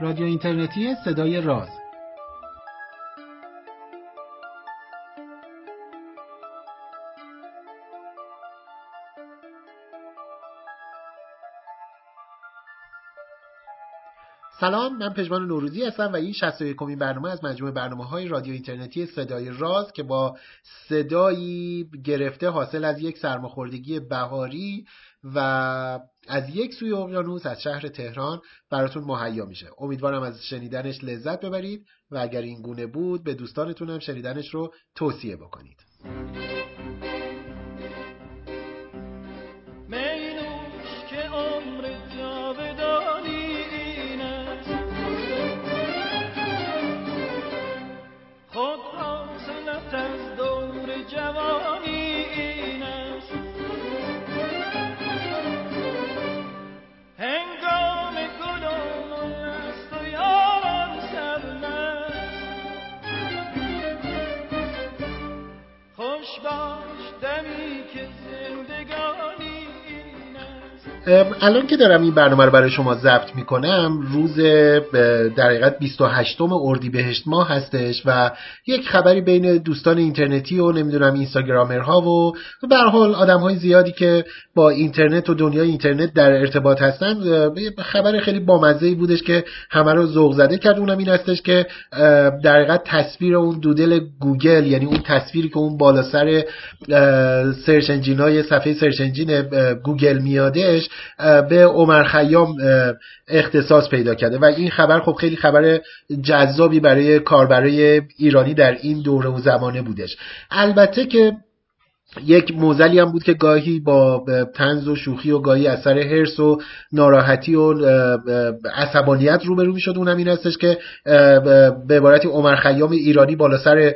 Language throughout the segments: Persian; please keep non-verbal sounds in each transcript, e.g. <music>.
رادیو اینترنتی صدای راز. سلام من پژمان نوروزی هستم و این 61 کمین برنامه از مجموعه برنامه های رادیو اینترنتی صدای راز که با صدایی گرفته حاصل از یک سرماخوردگی بهاری و از یک سوی اقیانوس از شهر تهران براتون مهیا میشه. امیدوارم از شنیدنش لذت ببرید و اگر این گونه بود به دوستانتون شنیدنش رو توصیه بکنید. الان که دارم این برنامه رو برای شما ضبط می‌کنم روز در حقیقت 28 اردیبهشت ماه هستش و یک خبری بین دوستان اینترنتی و نمی‌دونم اینستاگرامرها و به حال آدم های زیادی که با اینترنت و دنیای اینترنت در ارتباط هستن خبر خیلی بامزه بودش که همه رو ذوق زده کرد. اونم این هستش که در حقیقت تصویر اون دودل گوگل یعنی اون تصویری که اون بالا سر search engine های صفحه search engine گوگل میادش به عمر خیام اختصاص پیدا کرده. و این خبر خب خیلی خبر جذابی برای کاربرای ایرانی در این دوره و زمانه بودش. البته که یک معضلی هم بود که گاهی با طنز و شوخی و گاهی از سر حرص و ناراحتی و عصبانیت روبرو می‌شد. اونم این هستش که به عبارتی عمر خیام ایرانی بالا سر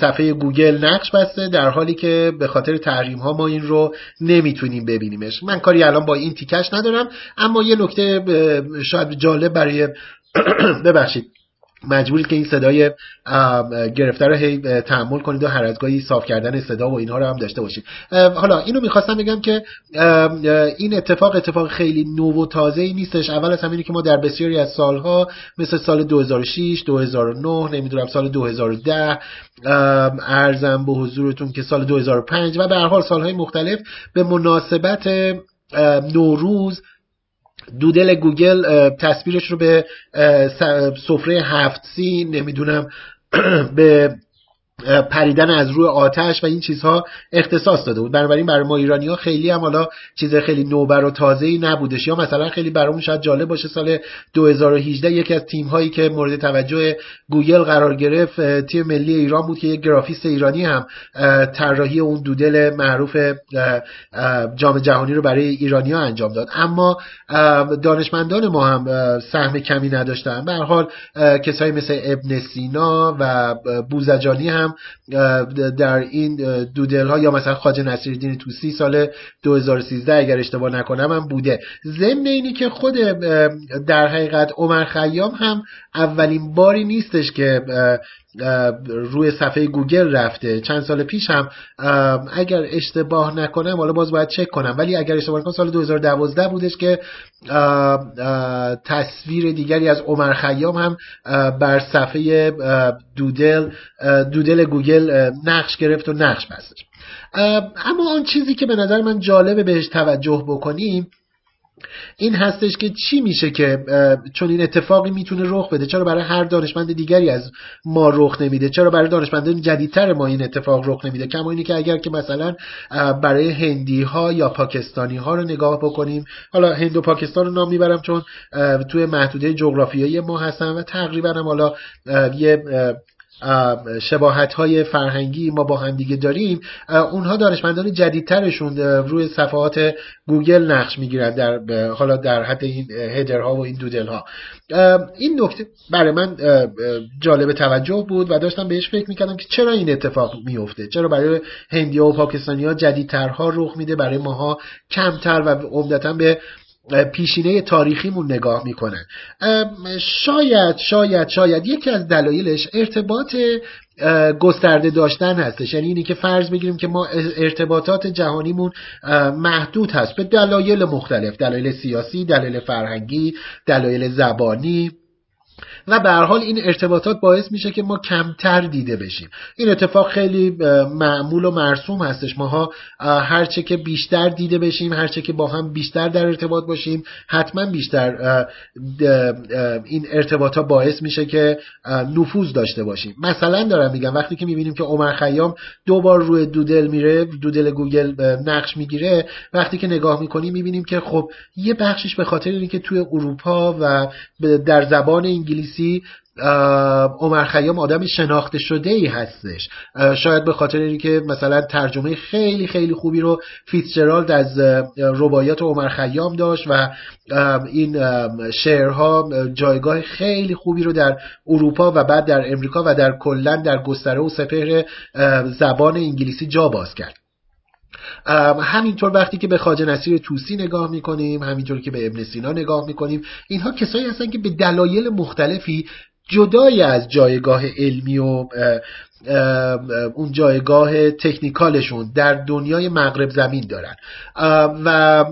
صفحه گوگل نقش بسته در حالی که به خاطر تحریم ها ما این رو نمی‌تونیم ببینیمش. من کاری الان با این تیکش ندارم اما یه نکته شاید جالب برای <clears throat> ببخشید. مجبورید که این صدای گرفته رو هی تحمل کنید و هر از گاهی صاف کردن صدا و اینها رو هم داشته باشید. حالا اینو می‌خواستم بگم که این اتفاق اتفاق خیلی نو و تازه ای نیستش. اول از همینی که ما در بسیاری از سالها مثل سال 2006 2009 نمی‌دونم سال 2010 ارزم به حضورتون که سال 2005 و به هر حال سالهای مختلف به مناسبت نوروز دودل گوگل تصویرش رو به سفره هفت سی نمی‌دونم <clears throat> به پریدن از روی آتش و این چیزها اختصاص داده بود. بنابراین برای ما ایرانی ها خیلی هم حالا چیز خیلی نوبر و تازه ای نبودش یا مثلا خیلی برامون شاید جالب باشه سال 2018 یکی از تیم هایی که مورد توجه گوگل قرار گرفت تیم ملی ایران بود که یک گرافیست ایرانی هم طراحی اون دودل معروف جام جهانی رو برای ایرانی ها انجام داد. اما دانشمندان ما هم سهم کمی نداشتن. به حال کسایی مثل ابن سینا و بوزجانی هم در این دودل ها یا مثلا خواجه نصیرالدین توسی سال 2013 اگر اشتباه نکنم هم بوده. ضمن اینی که خود در حقیقت عمر خیام هم اولین باری نیستش که روی صفحه گوگل رفته. چند سال پیش هم اگر اشتباه نکنم حالا باز باید چک کنم. ولی اگر اشتباه نکنم سال 2012 بودش که تصویر دیگری از عمر خیام هم بر صفحه doodle doodle گوگل نقش گرفت و نقش بستش. اما آن چیزی که به نظر من جالبه بهش توجه بکنیم این هستش که چی میشه که چون این اتفاقی می‌تونه رخ بده؟ چرا برای هر دانشمند دیگری از ما رخ نمیده؟ چرا برای دانشمندان جدیدتر ما این اتفاق رخ نمیده؟ کما اینی که اگر که مثلا برای هندی ها یا پاکستانی ها رو نگاه بکنیم حالا هند و پاکستان رو نام می‌برم چون توی محدوده جغرافیایی ما هستن و تقریبا حالا یه شباهت های فرهنگی ما با هم دیگه داریم اونها دانشمندان جدیدترشون روی صفحات گوگل نقش می‌گیرن در حالا در حد این هدرها و این دودل ها این نکته برای من جالب توجه بود و داشتم بهش فکر می‌کردم که چرا این اتفاق میفته چرا برای هندی و پاکستانی ها جدیدترها رخ میده برای ماها کمتر و عمدتا به پیشینه تاریخیمون نگاه می‌کنن شاید شاید شاید یکی از دلایلش ارتباط گسترده داشتن هستش. یعنی اینی که فرض بگیریم که ما ارتباطات جهانیمون محدود هست. به دلایل مختلف. دلایل سیاسی دلایل فرهنگی دلایل زبانی. و به حال این ارتباطات باعث میشه که ما کمتر دیده بشیم. این اتفاق خیلی معمول و مرسوم هستش. ماها هرچه که بیشتر دیده بشیم هرچه که با هم بیشتر در ارتباط باشیم حتما بیشتر این ارتباطات باعث میشه که نفوذ داشته باشیم. مثلا دارم میگم وقتی که می‌بینیم که عمر خیام دو بار روی دودل میره دودل گوگل نقش می‌گیره وقتی که نگاه می‌کنیم می‌بینیم که خب یه بخشش به خاطر اینکه توی اروپا و در زبان انگلیسی عمر خیام آدم شناخته شده ای هستش شاید به خاطر اینکه مثلا ترجمه خیلی خیلی خوبی رو فیتزجرالد از رباعیات عمر خیام داشت و این شعرها جایگاه خیلی خوبی رو در اروپا و بعد در امریکا و در کلا در گستره و سپهر زبان انگلیسی جا باز کرد. همینطور وقتی که به خواجه نصیر توسی نگاه می‌کنیم همینطور که به ابن سینا نگاه می‌کنیم اینها کسایی هستن که به دلایل مختلفی جدای از جایگاه علمی و اون جایگاه تکنیکالشون در دنیای مغرب زمین دارن. و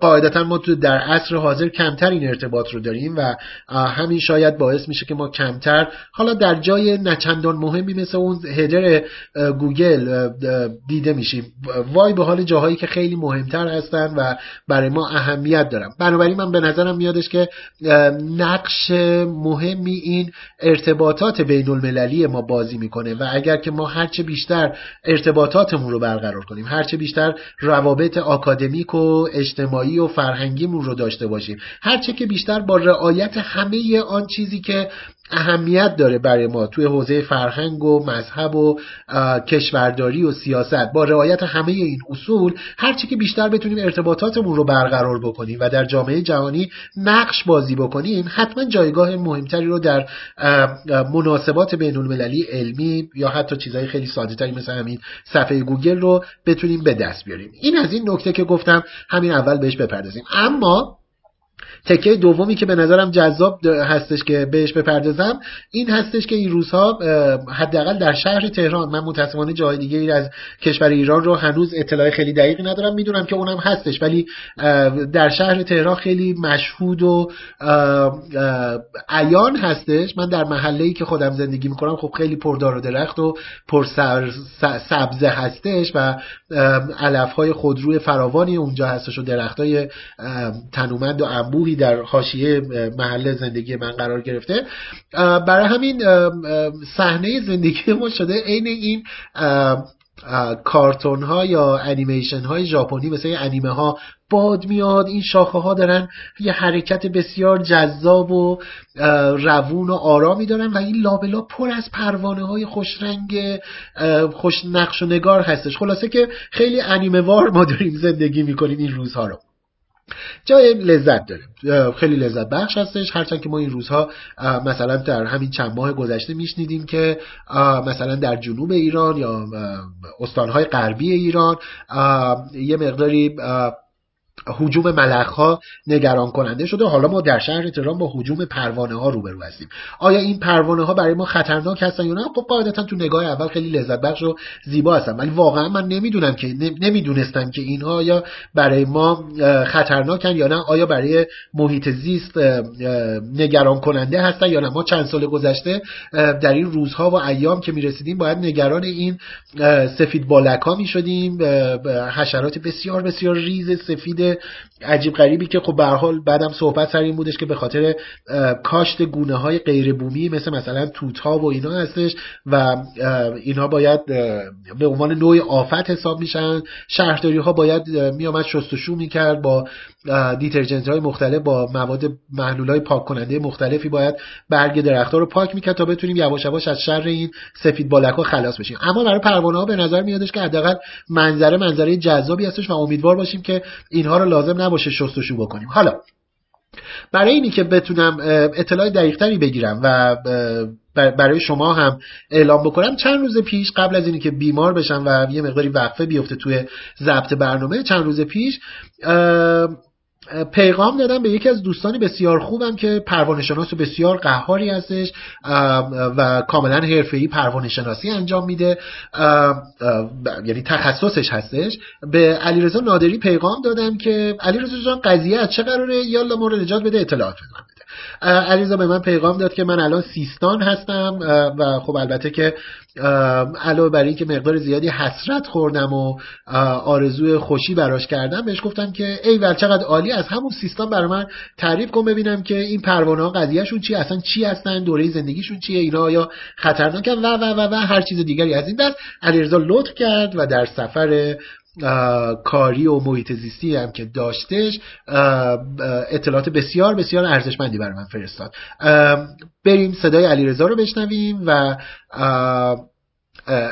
قاعدتا ما تو در عصر حاضر کمتر این ارتباط رو داریم و همین شاید باعث میشه که ما کمتر حالا در جای نچندان مهمی مثل اون هدر گوگل دیده میشیم. وای به حال جاهایی که خیلی مهمتر هستن و برای ما اهمیت دارن. بنابراین من به نظرم میادش که نقش مهمی این ارتباطات بین المللی ما بازی می‌کنه و اگر که ما هرچه بیشتر ارتباطاتمون رو برقرار کنیم هرچه بیشتر روابط آکادمیک و اجتماعی و فرهنگیمون رو داشته باشیم هرچه که بیشتر با رعایت همه آن چیزی که اهمیت داره برای ما توی حوزه فرهنگ و مذهب و کشورداری و سیاست. با رعایت همه این اصول هرچی که بیشتر بتونیم ارتباطاتمون رو برقرار بکنیم و در جامعه جهانی نقش بازی بکنیم حتما جایگاه مهمتری رو در مناسبات بین المللی علمی یا حتی چیزهای خیلی ساده تری مثل همین صفحه گوگل رو بتونیم به دست بیاریم. این از این نکته که گفتم همین اول بهش بپردازیم. اما تکه دومی که به نظرم جذاب هستش که بهش بپردازم این هستش که این روزها حداقل در شهر تهران من متاسفانه جای دیگه ای از کشور ایران رو هنوز اطلاع خیلی دقیقی ندارم می‌دونم که اونم هستش ولی در شهر تهران خیلی مشهود و عیان هستش. من در محله ای که خودم زندگی می‌کنم خب خیلی پردار و درخت و پر سبزه هستش و علف های خودروی فراوانی اونجا هستش و درخت های تنومند و انبوهی در حاشیه محل زندگی من قرار گرفته. برای همین صحنه زندگی ما شده عین این کارتون ها یا انیمیشن های ژاپنی مثل انیمه ها باد میاد. این شاخه ها دارن یه حرکت بسیار جذاب و روون و آرامی دارن و این لابلا پر از پروانه های خوش رنگ خوش نقش و نگار هستش. خلاصه که خیلی انیمه وار ما داریم زندگی می‌کنیم این روزها رو. جای لذت داره. خیلی لذت بخش هستش. هرچند که ما این روزها مثلا در همین چند ماه گذشته میشنیدیم که مثلا در جنوب ایران یا استانهای غربی ایران یه مقداری حجوم ملخ ها نگران کننده شده. حالا ما در شهر تهران با حجوم پروانه ها روبرو هستیم. آیا این پروانه ها برای ما خطرناک هستن یا نه؟ خب قاعدتا تو نگاه اول خیلی لذت بخش و زیبا هستن. ولی واقعا من نمی‌دونم که نمی‌دونستم که اینها یا برای ما خطرناکن یا نه. آیا برای محیط زیست نگران کننده هستن یا نه؟ ما چند سال گذشته در این روزها و ایام که می‌رسیدیم باید نگران این سفید بالک ها می‌شدیم حشرات بسیار بسیار ریز سفید عجیب غریبی که خب به حال بعدم صحبت سر این بودش که به خاطر کاشت گونه های غیر بومی مثل مثلا توت ها و اینا هستش و اینها باید به عنوان نوع آفت حساب میشن. شهرداری ها باید میامد شستشو می‌کرد با دیترجنت های مختلف با مواد محلول های پاک کننده مختلفی باید برگ درخت ها رو پاک می‌کرد تا بتونیم یواش یواش از شر این سفید بالک ها خلاص بشیم. اما برای پروانه ها به نظر میادش که حداقل منظره منظره جذابی هستش و امیدوار باشیم که اینها رو لازم نباشه شستشو بکنیم. حالا برای اینی که بتونم اطلاع دقیقتری بگیرم و برای شما هم اعلام بکنم چند روز پیش قبل از اینی که بیمار بشم و یه مقداری وقفه بیفته توی ضبط برنامه چند روز پیش پیغام دادم به یکی از دوستانی بسیار خوبم که پروانه شناس بسیار قهاری هستش و کاملا حرفه‌ای پروانه شناسی انجام میده. یعنی تخصصش هستش. به علیرضا نادری پیغام دادم که علیرضا جان قضیه از چه قراره؟ یالا ما رو نجات بده اطلاعات بده علیزا به من پیغام داد که من الان سیستان هستم و خب البته که علاوه بر اینکه مقدار زیادی حسرت خوردم و آرزوی خوشی براش کردم بهش گفتم که ای ول چقدر عالی از همون سیستان برای من تعریف کن ببینم که این پروانه ها قضیهشون چی اصلا چی هستن دوره زندگیشون چیه اینا یا خطرناکن؟ و و و و هر چیز دیگری. از این دست علیرضا لطف کرد و در سفر کاری و محیط زیستی هم که داشتش اطلاعات بسیار بسیار ارزشمندی برای من فرستاد. بریم صدای علیرضا رو بشنویم و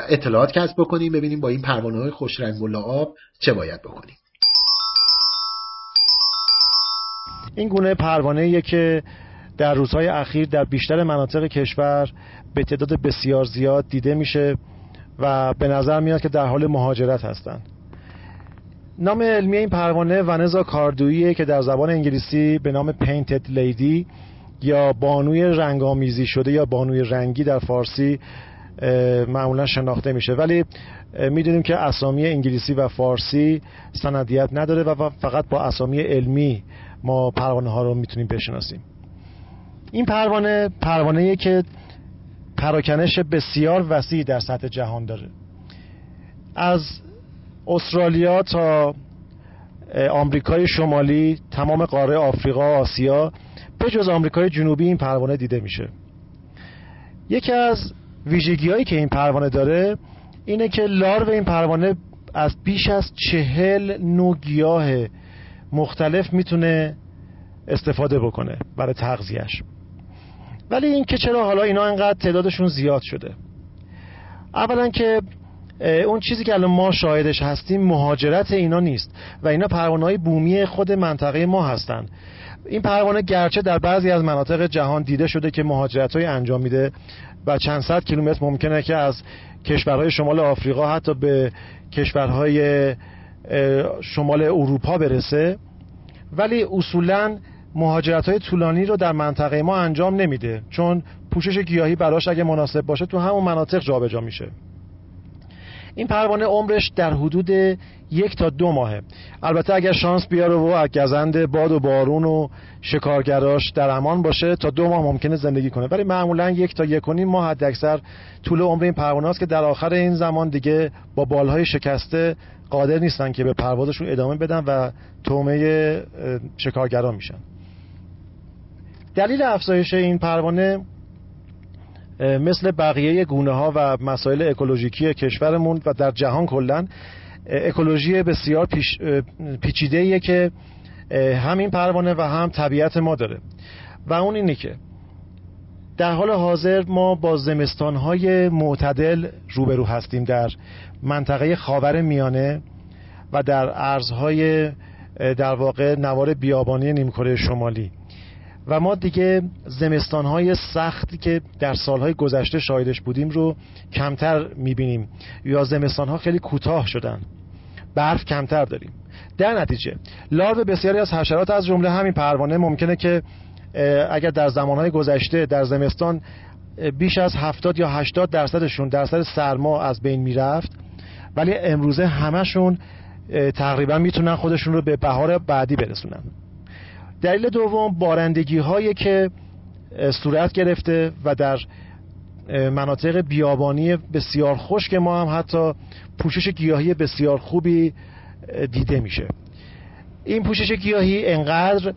اطلاعات کسب بکنیم ببینیم با این پروانه های خوش رنگ و لعاب چه باید بکنیم. این گونه پروانه که در روزهای اخیر در بیشتر مناطق کشور به تعداد بسیار زیاد دیده میشه و به نظر میاد که در حال مهاجرت هستند نام علمی این پروانه ونزا کاردویی که در زبان انگلیسی به نام پینتد لیدی یا بانوی رنگامیزی شده یا بانوی رنگی در فارسی معمولا شناخته میشه. ولی می‌دونیم که اسامی انگلیسی و فارسی سندیت نداره و فقط با اسامی علمی ما پروانه ها رو می‌تونیم بشناسیم. این پروانه پروانه که پراکنش بسیار وسیع در سطح جهان داره. از استرالیا تا آمریکای شمالی تمام قاره آفریقا و آسیا به جز آمریکای جنوبی این پروانه دیده میشه. یکی از ویژگی هایی که این پروانه داره اینه که لارو این پروانه از بیش از چهل نوع گیاه مختلف می‌تونه استفاده بکنه برای تغذیهش ولی این که چرا حالا اینا انقدر تعدادشون زیاد شده؟ اولا که اون چیزی که الان ما شاهدش هستیم مهاجرت اینا نیست و اینا پروانه های بومی خود منطقه ما هستند این پروانه گرچه در بعضی از مناطق جهان دیده شده که مهاجرت های انجام میده و چند صد کیلومتر ممکنه که از کشورهای شمال آفریقا حتی به کشورهای شمال اروپا برسه. ولی اصولا مهاجرت های طولانی رو در منطقه ما انجام نمیده چون پوشش گیاهی براش اگه مناسب باشه تو همون مناطق جابجا میشه. این پروانه عمرش در حدود یک تا دو ماهه. البته اگر شانس بیاره و گزند باد و بارون و شکارگراش در امان باشه تا دو ماه ممکنه زندگی کنه. ولی معمولا یک تا یک و نیم ماه حد اکثر طول عمر این پروانه است که در آخر این زمان دیگه با بالهای شکسته قادر نیستن که به پروازشون ادامه بدن و تومه شکارگران میشن. دلیل افزایش این پروانه مثل بقیه گونه ها و مسائل اکولوژیکی کشورمون و در جهان کلا اکولوژی بسیار پیش پیچیده که همین پروانه و هم طبیعت ما داره. و اون اینه که در حال حاضر ما با زمستان های معتدل روبرو هستیم در منطقه خاور میانه و در ارزهای در واقع نوار بیابانی نیمکره شمالی. و ما دیگه زمستانهای سختی که در سالهای گذشته شاهدش بودیم رو کمتر می‌بینیم یا زمستانها خیلی کوتاه شدن. برف کمتر داریم. در نتیجه لارو بسیاری از حشرات از جمله همین پروانه ممکنه که اگر در زمانهای گذشته در زمستان بیش از 70 یا 80 درصدشون درصد سرما از بین می‌رفت ولی امروزه همشون تقریبا می‌تونن خودشون رو به بهار بعدی برسونن. دلیل دوم بارندگی هایی که صورت گرفته و در مناطق بیابانی بسیار خشک ما هم حتی پوشش گیاهی بسیار خوبی دیده میشه. این پوشش گیاهی انقدر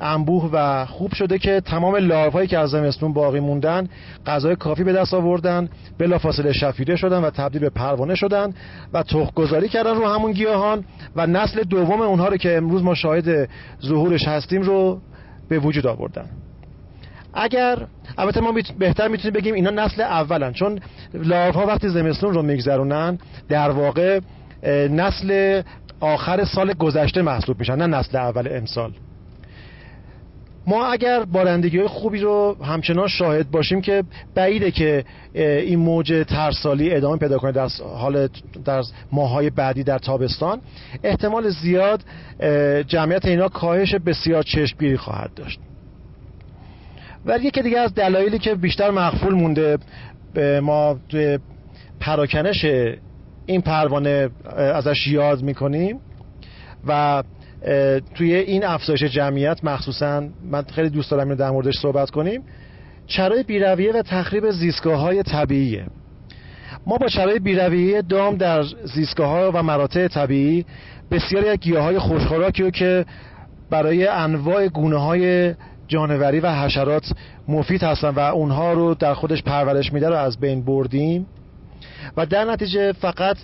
انبوه و خوب شده که تمام لاروهایی که از زمستون باقی موندن غذای کافی به دست آوردن بلافاصله شفیره شدن و تبدیل به پروانه شدن و تخم گذاری کردن رو همون گیاهان و نسل دوم اونها رو که امروز ما شاهد ظهورش هستیم رو به وجود آوردن. اگر البته ما بهتر می‌تونیم بگیم اینا نسل اولن چون لاروها وقتی زمستون رو میگذرونن در واقع نسل آخر سال گذشته محسوب میشن نه نسل اول امسال. ما اگر بارندگی های خوبی رو همچنان شاهد باشیم که بعیده که این موج ترسالی ادامه پیدا کنه در حال در ماهای بعدی در تابستان احتمال زیاد جمعیت اینا کاهش بسیار چشمگیری خواهد داشت. ولی یکی دیگه از دلایلی که بیشتر مخفول مونده ما پراکنش این پروانه ازش یاد می‌کنیم و توی این افزایش جمعیت مخصوصا من خیلی دوست دارم در موردش صحبت کنیم چرای بیرویه و تخریب زیستگاه های طبیعیه. ما با چرای بیرویه دام در زیستگاه ها و مراتع طبیعی بسیاری از گیاه های خوشخوراکی رو که برای انواع گونه های جانوری و حشرات مفید هستن و اونها رو در خودش پرورش میده رو از بین بردیم و در نتیجه فقط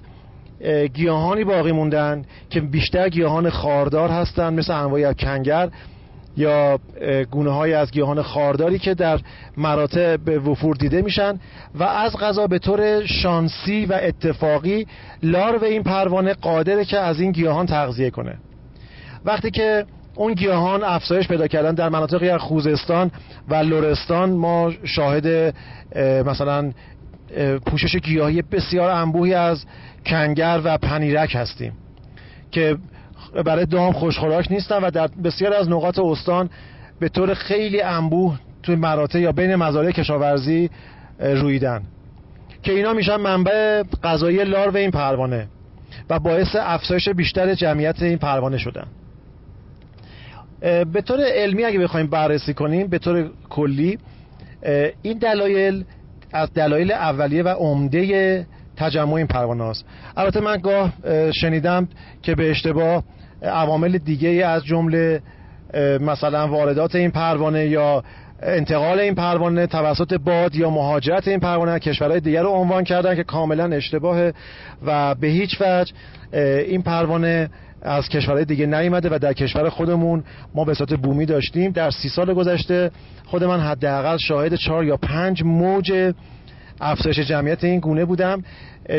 گیاهانی باقی موندن که بیشتر گیاهان خاردار هستند مثل انواع کنگر یا گونه های از گیاهان خارداری که در مراتع به وفور دیده میشن. و از غذا به طور شانسی و اتفاقی لارو این پروانه قادره که از این گیاهان تغذیه کنه. وقتی که اون گیاهان افزایش پیدا کردن در مناطقی خوزستان و لرستان ما شاهد مثلا پوشش گیاهی بسیار انبوهی از کنگر و پنیرک هستیم که برای دام خوشخوراک نیستن و در بسیار از نقاط استان به طور خیلی انبوه توی مراتع یا بین مزارع کشاورزی رویدن. که اینا میشن منبع غذایی لارو این پروانه و باعث افزایش بیشتر جمعیت این پروانه شدن. به طور علمی اگه بخوایم بررسی کنیم به طور کلی این دلایل از دلایل اولیه و عمده تجمع این پروانه است البته من گاه شنیدم که به اشتباه عوامل دیگه از جمله مثلا واردات این پروانه یا انتقال این پروانه توسط باد یا مهاجرت این پروانه کشورهای دیگر رو عنوان کردن که کاملا اشتباهه و به هیچ وجه این پروانه از کشورهای دیگه نیومده و در کشور خودمون ما به صورت بومی داشتیم. در سی سال گذشته خود من حداقل شاهد چهار یا پنج موج افزایش جمعیت این گونه بودم.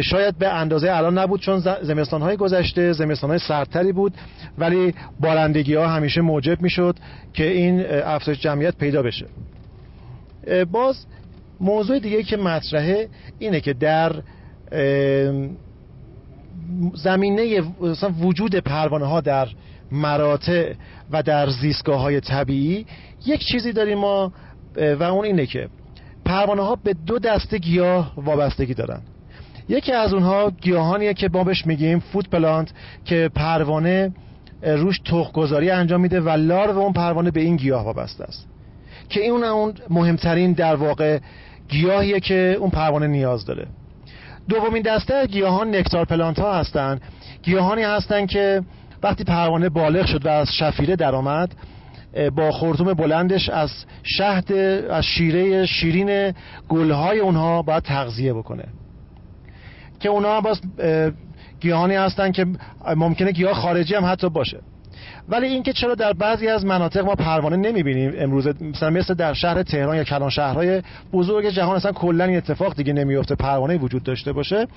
شاید به اندازه الان نبود چون زمستان های گذشته زمستان های سردتری بود ولی بارندگی ها همیشه موجب می‌شد که این افزایش جمعیت پیدا بشه. باز موضوع دیگه که مطرحه اینه که در زمینه وجود پروانه ها در مراتع و در زیستگاه های طبیعی یک چیزی داریم ما و اون اینه که پروانه ها به دو دسته گیاه وابستگی دارن. یکی از اونها گیاهانیه که ما بهش میگیم فود پلانت که پروانه روش تخمگذاری انجام میده و لارو اون پروانه به این گیاه وابسته است. که این اون مهمترین در واقع گیاهیه که اون پروانه نیاز داره. دومین دسته گیاهان نکتار پلانت ها هستن گیاهانی هستن که وقتی پروانه بالغ شد و از شفیره درآمد با خورتوم بلندش از شهد از شیره شیرین گلهای اونها باید تغذیه بکنه. که اونها باز گیاهانی هستن که ممکنه گیاه خارجی هم حتی باشه. ولی اینکه چرا در بعضی از مناطق ما پروانه نمی‌بینیم؟ امروز مثلا مثل در شهر تهران یا کلان شهرهای بزرگ جهان اصلا کلا این اتفاق دیگه نمیفته پروانه وجود داشته باشه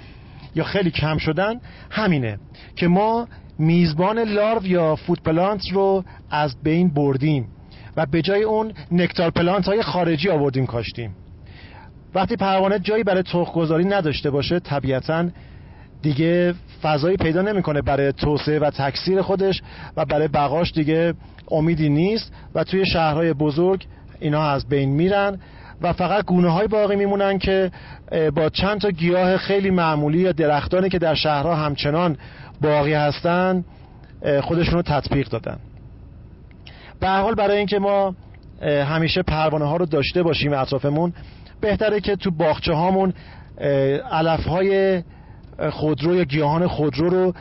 یا خیلی کم شدن؟ همینه که ما میزبان لارو یا فود پلانت رو از بین بردیم و به جای اون نکتار پلانت های خارجی آوردیم کاشتیم. وقتی پروانه جایی برای گذاری نداشته باشه طبیعتا دیگه فضایی پیدا نمی‌کنه برای توسعه و تکثیر خودش و برای بقاش دیگه امیدی نیست و توی شهرهای بزرگ اینا از بین میرن و فقط گونه های باقی میمونن که با چند تا گیاه خیلی معمولی یا درختانی که در شهرها همچنان باقی هستن خودشون رو تطبیق دادن. به حال برای اینکه ما همیشه پروانه ها رو داشته باشیم اطرافمون بهتره که تو باغچه هامون علف های خودرو یا گیاهان خودرو رو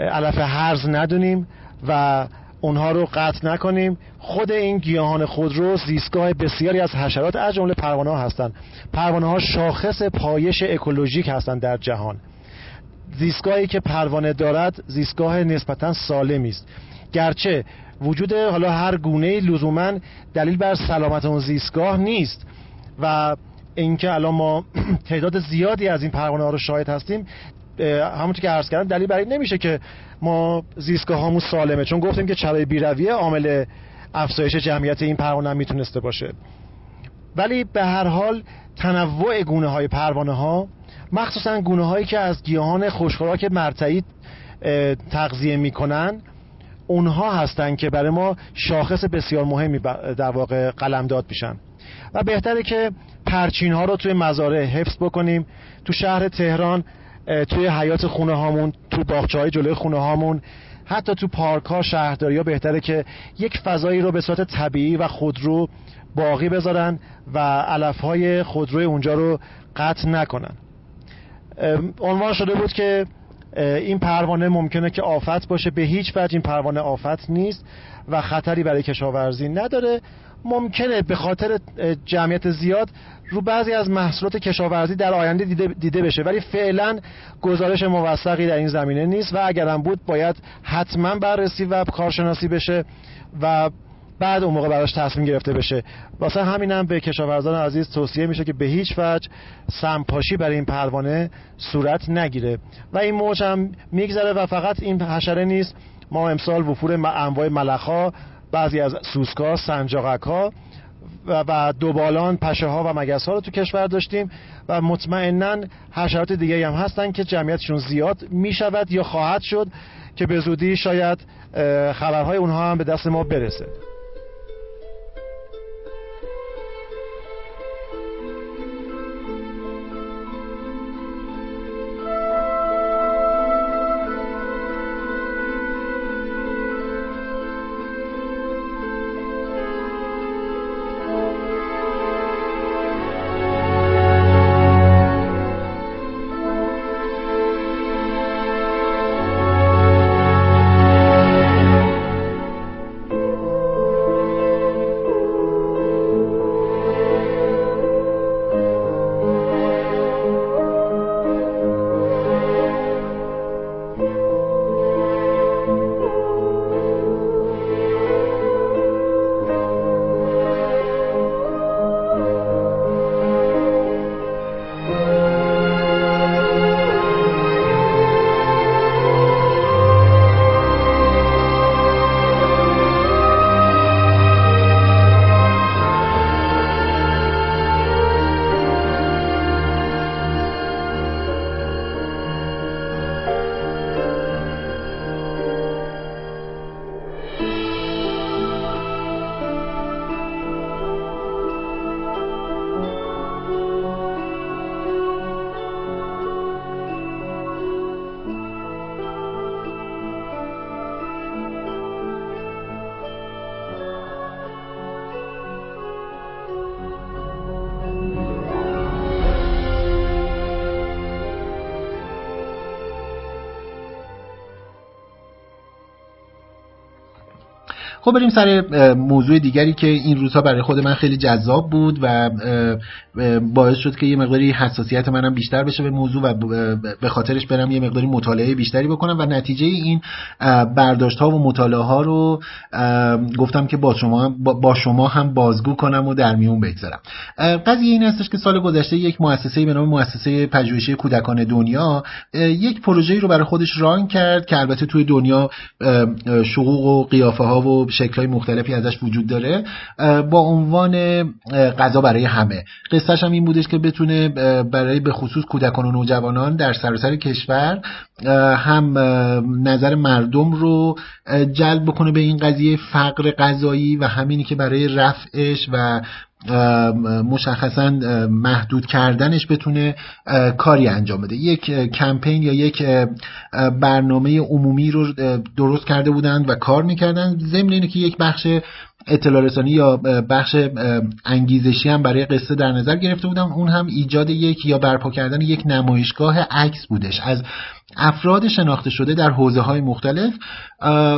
علف هرز ندونیم و اونها رو قطع نکنیم. خود این گیاهان خودرو زیستگاه بسیاری از حشرات از جمله پروانه ها هستند. پروانه ها شاخص پایش اکولوژیک هستند در جهان. زیستگاهی که پروانه دارد زیستگاه نسبتا سالمی است. گرچه وجود حالا هر گونه لزوما دلیل بر سلامت اون زیستگاه نیست و اینکه الان ما <clears throat> تعداد زیادی از این پروانه ها رو شاهد هستیم همونطور که عرض کردم دلیل برای نمیشه که ما زیستگاه هامون سالمه. چون گفتیم که چرای بیرویه عامل افزایش جمعیت این پروانه می‌تونسته باشه. ولی به هر حال تنوع گونه های پروانه ها مخصوصا گونه هایی که از گیاهان خوشخوراک مرتعی تغذیه می‌کنن اونها هستن که برای ما شاخص بسیار مهمی در واقع قلمداد میشن. و بهتره که پرچین ها رو توی مزارع حفظ بکنیم. تو شهر تهران توی حیات خونه هامون تو باغچه های جلوی خونه هامون حتی تو پارک ها شهرداری ها بهتره که یک فضایی رو به صورت طبیعی و خودرو باقی بذارن و علف های خودروی اونجا رو قطع نکنن. عنوان شده بود که این پروانه ممکنه که آفت باشه. به هیچ وجه این پروانه آفت نیست و خطری برای کشاورزی نداره. ممکنه به خاطر جمعیت زیاد رو بعضی از محصولات کشاورزی در آینده دیده, دیده بشه. ولی فعلا گزارش موثقی در این زمینه نیست و اگرم بود باید حتما بررسی و کارشناسی بشه و بعد اون موقع براش تصمیم گرفته بشه. واسه همینم هم به کشاورزان عزیز توصیه میشه که به هیچ وجه سمپاشی برای این پروانه صورت نگیره. و این موج هم میگذره و فقط این حشره نیست. ما امسال وفور انواع ملخا بعضی از سوسکا سنجاقک ها و دوبالان پشه ها و مگس ها رو تو کشور داشتیم و مطمئنا حشرات دیگه هم هستن که جمعیتشون زیاد می‌شود یا خواهد شد که به زودی شاید خبرهای اونها هم به دست ما برسه. خب بریم سر موضوع دیگری که این روزها برای خود من خیلی جذاب بود و باعث شد که یه مقداری حساسیت منم بیشتر بشه به موضوع و به خاطرش برم یه مقداری مطالعه بیشتری بکنم و نتیجه این برداشت ها و مطالعه ها رو گفتم که با شما با شما هم بازگو کنم و در میون بگذارم. قضیه این هستش که سال گذشته یک مؤسسه به نام مؤسسه پژوهشی کودکان دنیا یک پروژه‌ای رو برای خودش ران کرد که البته توی دنیا شقوق و قیافه ها و شکلهای مختلفی ازش وجود داره با عنوان غذا برای همه. قصهش هم این بودش که بتونه برای به خصوص کودکان و نوجوانان در سراسر کشور هم نظر مردم رو جلب بکنه به این قضیه فقر غذایی و همینی که برای رفعش و مشخصا محدود کردنش بتونه کاری انجام بده. یک کمپین یا یک برنامه عمومی رو درست کرده بودند و کار می‌کردن ضمن اینه که یک بخش اطلاع رسانی یا بخش انگیزشی هم برای قصه در نظر گرفته بودم. اون هم ایجاد یک یا برپا کردن یک نمایشگاه عکس بودش. از افراد شناخته شده در حوزه های مختلف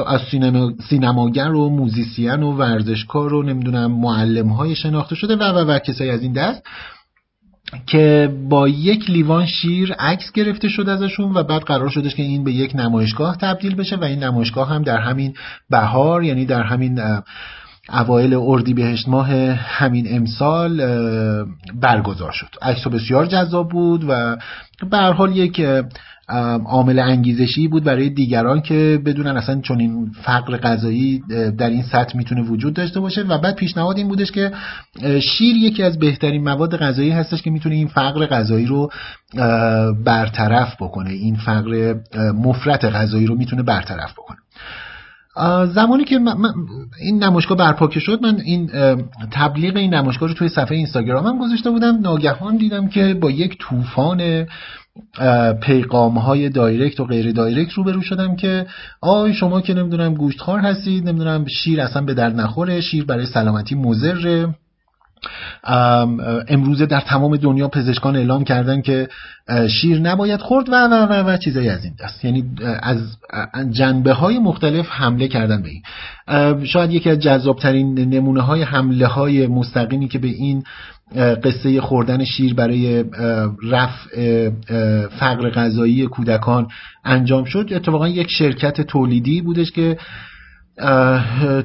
از سینما، سینماگر و موزیسین و ورزشکار و نمی‌دونم معلم های شناخته شده و و و کسایی از این دست که با یک لیوان شیر عکس گرفته شد ازشون و بعد قرار شدش که این به یک نمایشگاه تبدیل بشه و این نمایشگاه هم در همین بهار یعنی در همین اوایل اردی بهشت ماه همین امسال برگزار شد. عکس بسیار جذاب بود و به حال یک عامل انگیزشی بود برای دیگران که بدونن اصلا چون این فقر غذایی در این سطح می‌تونه وجود داشته باشه. و بعد پیشنهاد این بودش که شیر یکی از بهترین مواد غذایی هستش که می‌تونه این فقر غذایی رو برطرف بکنه. این فقر مفرط غذایی رو می‌تونه برطرف بکنه. زمانی که این نمایشگاه برپا شد من این تبلیغ این نمایشگاه رو توی صفحه اینستاگرامم گذاشته بودم. ناگهان دیدم که با یک طوفان پیغام های direct و غیر direct روبرو شدم که آی شما که نمی‌دونم گوشتخوار هستید نمی‌دونم شیر اصلا به درد نخوره شیر برای سلامتی مضره. امروزه در تمام دنیا پزشکان اعلام کردن که شیر نباید خورد و و و, و چیزایی از این دست. یعنی از جنبه های مختلف حمله کردن به این. شاید یکی از جذابترین نمونه های حمله های مستقیمی که به این قصه خوردن شیر برای رفع فقر غذایی کودکان انجام شد اتفاقا یک شرکت تولیدی بودش که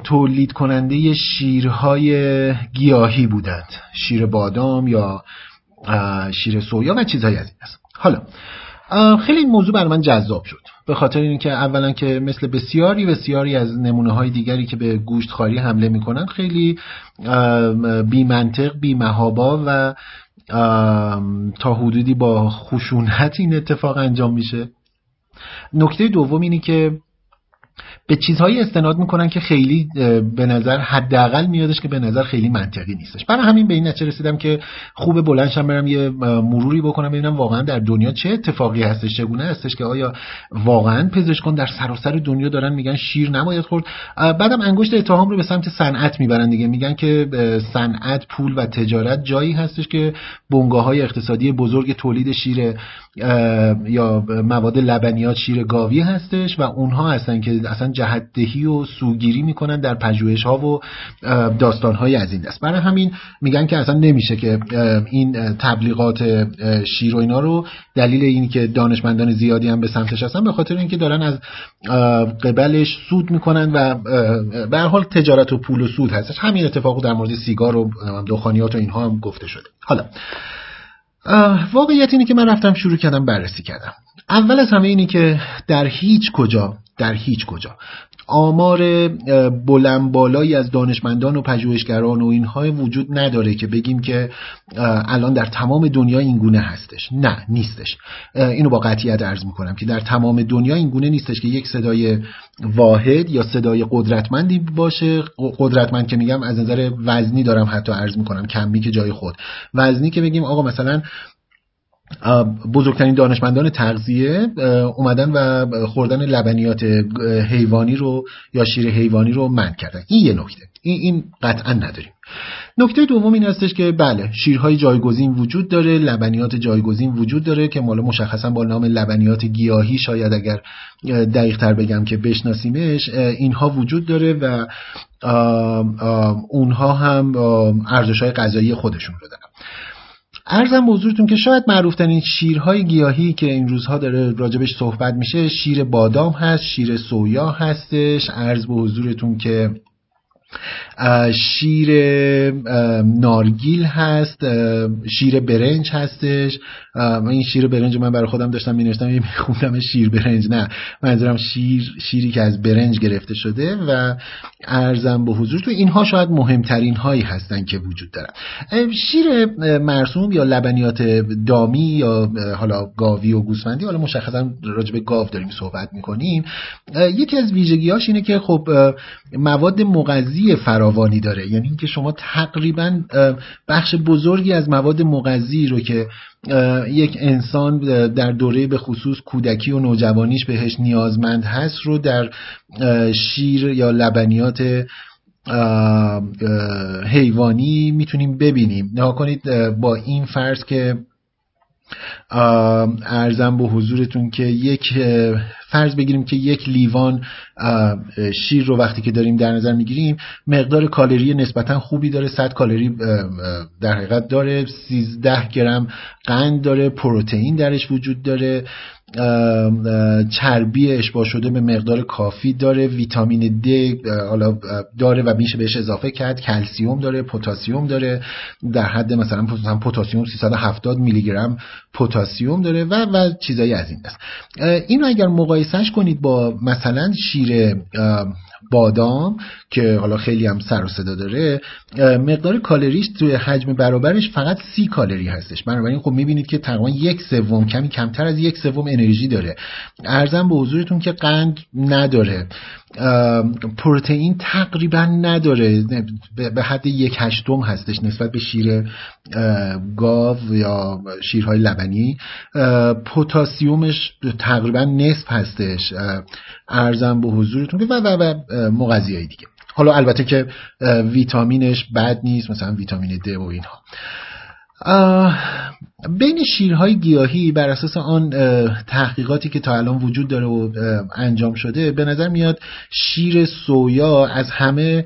تولید کننده شیرهای گیاهی بودند. شیر بادام یا شیر سویا و چیزهایی از این است حالا خیلی این موضوع بر من جذاب شد. به خاطر اینکه اولا که مثل بسیاری بسیاری از نمونه های دیگری که به گوشت خاری حمله می‌کنن خیلی بی منطق بی محابا و تا حدودی با خشونت این اتفاق انجام میشه. نکته دوم اینی که به چیزهایی استناد می‌کنن که خیلی به نظر حداقل میادش که به نظر خیلی منطقی نیستش. برای همین به این نتیجه رسیدم که خوب بلندشم برم یه مروری بکنم ببینم واقعا در دنیا چه اتفاقی هستش چگونه هستش که آیا واقعا پزشکان در سراسر دنیا دارن میگن شیر نباید خورد. بعدم انگشت اتهام رو به سمت صنعت می‌برن دیگه. میگن که صنعت پول و تجارت جایی هستش که بنگاه اقتصادی بزرگ تولید شیر یا مواد لبنیات شیر گاوی هستش و اونها هستن که اصلا جهتدهی و سوگیری می‌کنن در پژوهش ها و داستان های از این دست. برای همین میگن که اصلا نمیشه که این تبلیغات شیر و اینا رو دلیل این که دانشمندان زیادی هم به سمتش هستن به خاطر اینکه دارن از قبلش سود می‌کنن و به حال تجارت و پول و سود هستش. همین اتفاق در مورد سیگار و دخانیات و اینها هم گفته شده. حالا واقعیت اینه که من رفتم شروع کردم بررسی کردم. اول از همه اینه که در هیچ کجا در هیچ کجا. آمار بلند بالایی از دانشمندان و پژوهشگران و اینها وجود نداره که بگیم که الان در تمام دنیا این گونه هستش. نه نیستش. اینو با قطعیت عرض می‌کنم که در تمام دنیا این گونه نیستش که یک صدای واحد یا صدای قدرتمندی باشه. قدرتمند که میگم از نظر وزنی دارم حتی عرض می‌کنم کمی که جای خود. وزنی که بگیم آقا مثلا بزرگترین دانشمندان تغذیه اومدن و خوردن لبنیات حیوانی رو یا شیر حیوانی رو منع کردن. این یه نکته. این, این قطعا نداریم. نکته دوم این هستش که بله شیرهای جایگزین وجود داره لبنیات جایگزین وجود داره که مال مشخصا با نام لبنیات گیاهی شاید اگر دقیق تر بگم که بشناسیمش اینها وجود داره و اونها هم ارزش های غذایی خودشون رو دارن. ارزم به که شاید معروفترین شیرهای گیاهی که این روزها داره راجبش صحبت میشه شیر بادام هست شیر سویا هستش. ارز به حضورتون که شیر نارگیل هست شیر برنج هستش. این شیر برنج من برای خودم داشتم مینوشتم میخوندم شیر برنج. نه منظورم شیر شیری که از برنج گرفته شده و ارزم به حضور تو اینها شاید مهمترین هایی هستن که وجود دارن. شیر مرسوم یا لبنیات دامی یا حالا گاوی و گوسفندی حالا مشخصا راجع به گاو داریم صحبت می‌کنیم. یکی از ویژگیهاش اینه که خب مواد مغذی فراوانی داره. یعنی اینکه شما تقریبا بخش بزرگی از مواد مغذی رو که یک انسان در دوره به خصوص کودکی و نوجوانیش بهش نیازمند هست رو در شیر یا لبنیات حیوانی می‌تونیم ببینیم. نها کنید با این فرض که ارزم به حضورتون که یک فرض بگیریم که یک لیوان شیر رو وقتی که داریم در نظر می‌گیریم مقدار کالری نسبتا خوبی داره 100 کالری در حقیقت داره 13 گرم قند داره پروتئین درش وجود داره. چربی اشباع شده به مقدار کافی داره ویتامین د حالا داره و میشه بهش اضافه کرد. کلسیوم داره پتاسیم داره. در حد مثلا پتاسیم 370 میلی گرم پتاسیم داره و و چیزایی از این دست. اینو اگر مقایسهش کنید با مثلا شیر بادام که حالا خیلی هم سر و صدا داره مقدار کالریش توی حجم برابرش فقط سی کالری هستش. بنابراین خب می‌بینید که تقریبا یک سوم کمی کمتر از یک سوم انرژی داره. ارزم به حضورتون که قند نداره. پروتئین تقریبا نداره. به حد یک هشتم هستش نسبت به شیر گاو یا شیرهای لبنی پوتاسیومش تقریبا نصف هستش. ارزم به حضورتون و و و مغذی دیگه. حالا البته که ویتامینش بد نیست مثلا ویتامین د و اینها. بین شیرهای گیاهی بر اساس آن تحقیقاتی که تا الان وجود داره و انجام شده به نظر میاد شیر سویا از همه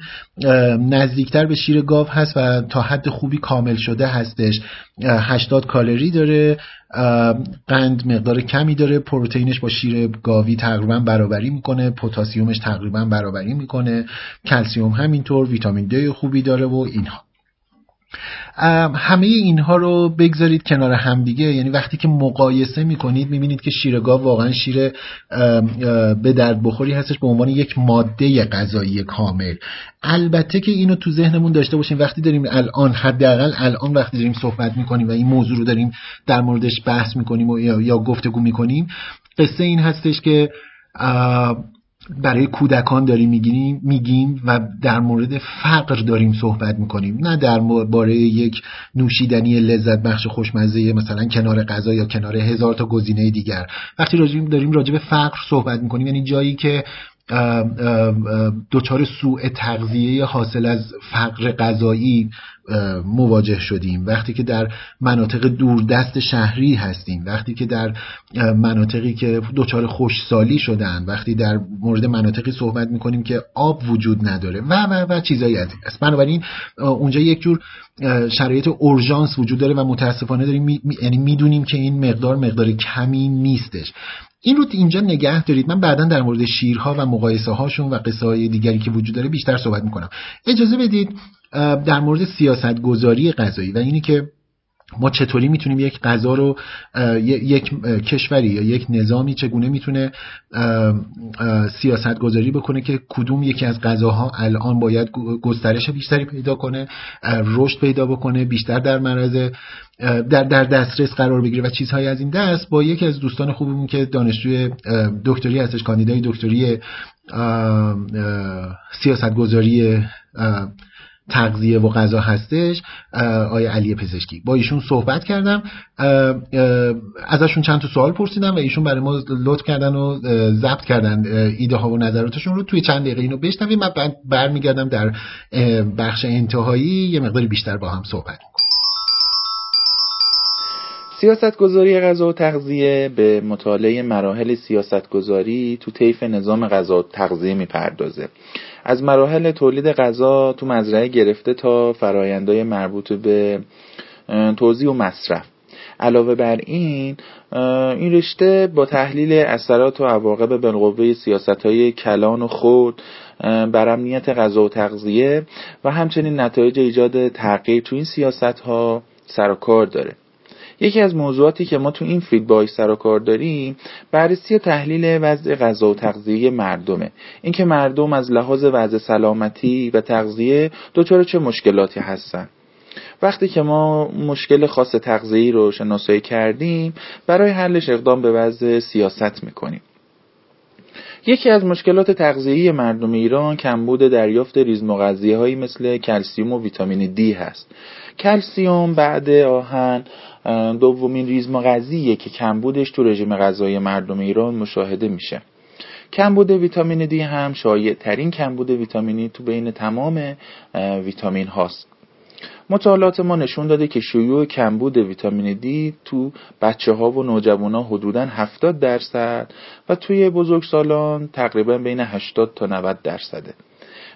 نزدیکتر به شیر گاو هست و تا حد خوبی کامل شده هستش. 80 کالری داره قند مقدار کمی داره پروتئینش با شیر گاوی تقریبا برابری می‌کنه پتاسیمش تقریبا برابری می‌کنه کلسیوم همینطور ویتامین د خوبی داره و اینها. همه اینها رو بگذارید کنار همدیگه یعنی وقتی که مقایسه می‌کنید می‌بینید که شیر گاو واقعا شیر به درد بخوری هستش به عنوان یک ماده غذایی کامل. البته که اینو تو ذهنمون داشته باشیم. وقتی داریم الان حداقل الان وقتی داریم صحبت می‌کنیم و این موضوع رو داریم در موردش بحث می‌کنیم و یا گفتگو می‌کنیم قصه این هستش که برای کودکان داریم میگیم میگیم و در مورد فقر داریم صحبت می‌کنیم. نه در باره یک نوشیدنی لذت بخش خوشمزه مثلا کنار غذا یا کنار هزار تا گزینه دیگر. وقتی داریم راجع به فقر صحبت می‌کنیم یعنی جایی که دچار سوء تغذیه حاصل از فقر غذایی مواجه شدیم. وقتی که در مناطق دوردست شهری هستیم وقتی که در مناطقی که دچار خوشسالی شدن وقتی در مورد مناطقی صحبت می‌کنیم که آب وجود نداره و و و چیزایی از است بنابراین اونجا یک جور شرایط اورژانس وجود داره و متاسفانه داریم می... یعنی می‌دونیم که این مقدار مقدار کمی نیستش. این رو اینجا نگه دارید. من بعدا در مورد شیرها و مقایسه هاشون و قصه های دیگری که وجود داره بیشتر صحبت می‌کنم. اجازه بدید در مورد سیاست گذاری غذایی و اینی که ما چطوری می‌تونیم یک غذا رو یک کشوری یا یک نظامی چگونه می‌تونه سیاست گذاری بکنه که کدوم یکی از غذاها الان باید گسترش بیشتری پیدا کنه رشد پیدا بکنه بیشتر در معرض در در دسترس قرار بگیره و چیزهایی از این دست با یکی از دوستان خوبمون که دانشجوی دکتری هستش کاندیدای دکتری سیاست گذاری تغذیه و غذا هستش آیا علی پزشکی. با ایشون صحبت کردم ازشون چند تا سوال پرسیدم و ایشون برای ما لطف کردن و ضبط کردن ایده ها و نظراتشون رو توی چند دقیقه اینو بشنویم. من برمیگردم در بخش انتهایی. یه مقداری بیشتر با هم صحبت سیاست گذاری غذا و تغذیه به مطالعه مراحل سیاست گذاری تو طیف نظام غذا و تغذیه می‌پردازه. از مراحل تولید غذا تو مزرعه گرفته تا فرایندهای مربوط به توزیع و مصرف. علاوه بر این این رشته با تحلیل اثرات و عواقب بالقوه سیاست های کلان و خرد بر امنیت غذا و تغذیه و همچنین نتایج ایجاد تغییر تو این سیاست ها سر و کار داره. یکی از موضوعاتی که ما تو این field باهاش سر و کار داریم بررسی و تحلیل وضع غذا و تغذیه مردمه. اینکه مردم از لحاظ وضع سلامتی و تغذیه دچار چه مشکلاتی هستن. وقتی که ما مشکل خاص تغذیه‌ای رو شناسایی کردیم برای حلش اقدام به وضع سیاست می‌کنیم. یکی از مشکلات تغذیه‌ای مردم ایران کمبود دریافت ریزمغذیه هایی مثل کلسیوم و ویتامین دی هست. کلسیوم بعد آهن دومین ریزمغذیه که کمبودش تو رژیم غذایی مردم ایران مشاهده میشه. کمبود ویتامین دی هم شایع ترین کمبود ویتامینی تو بین تمام ویتامین هاست مطالعات ما نشون داده که شیوع کمبود ویتامین دی تو بچه ها و نوجوان ها حدودا 70 درصد و توی بزرگسالان تقریبا بین 80 تا 90 درصده.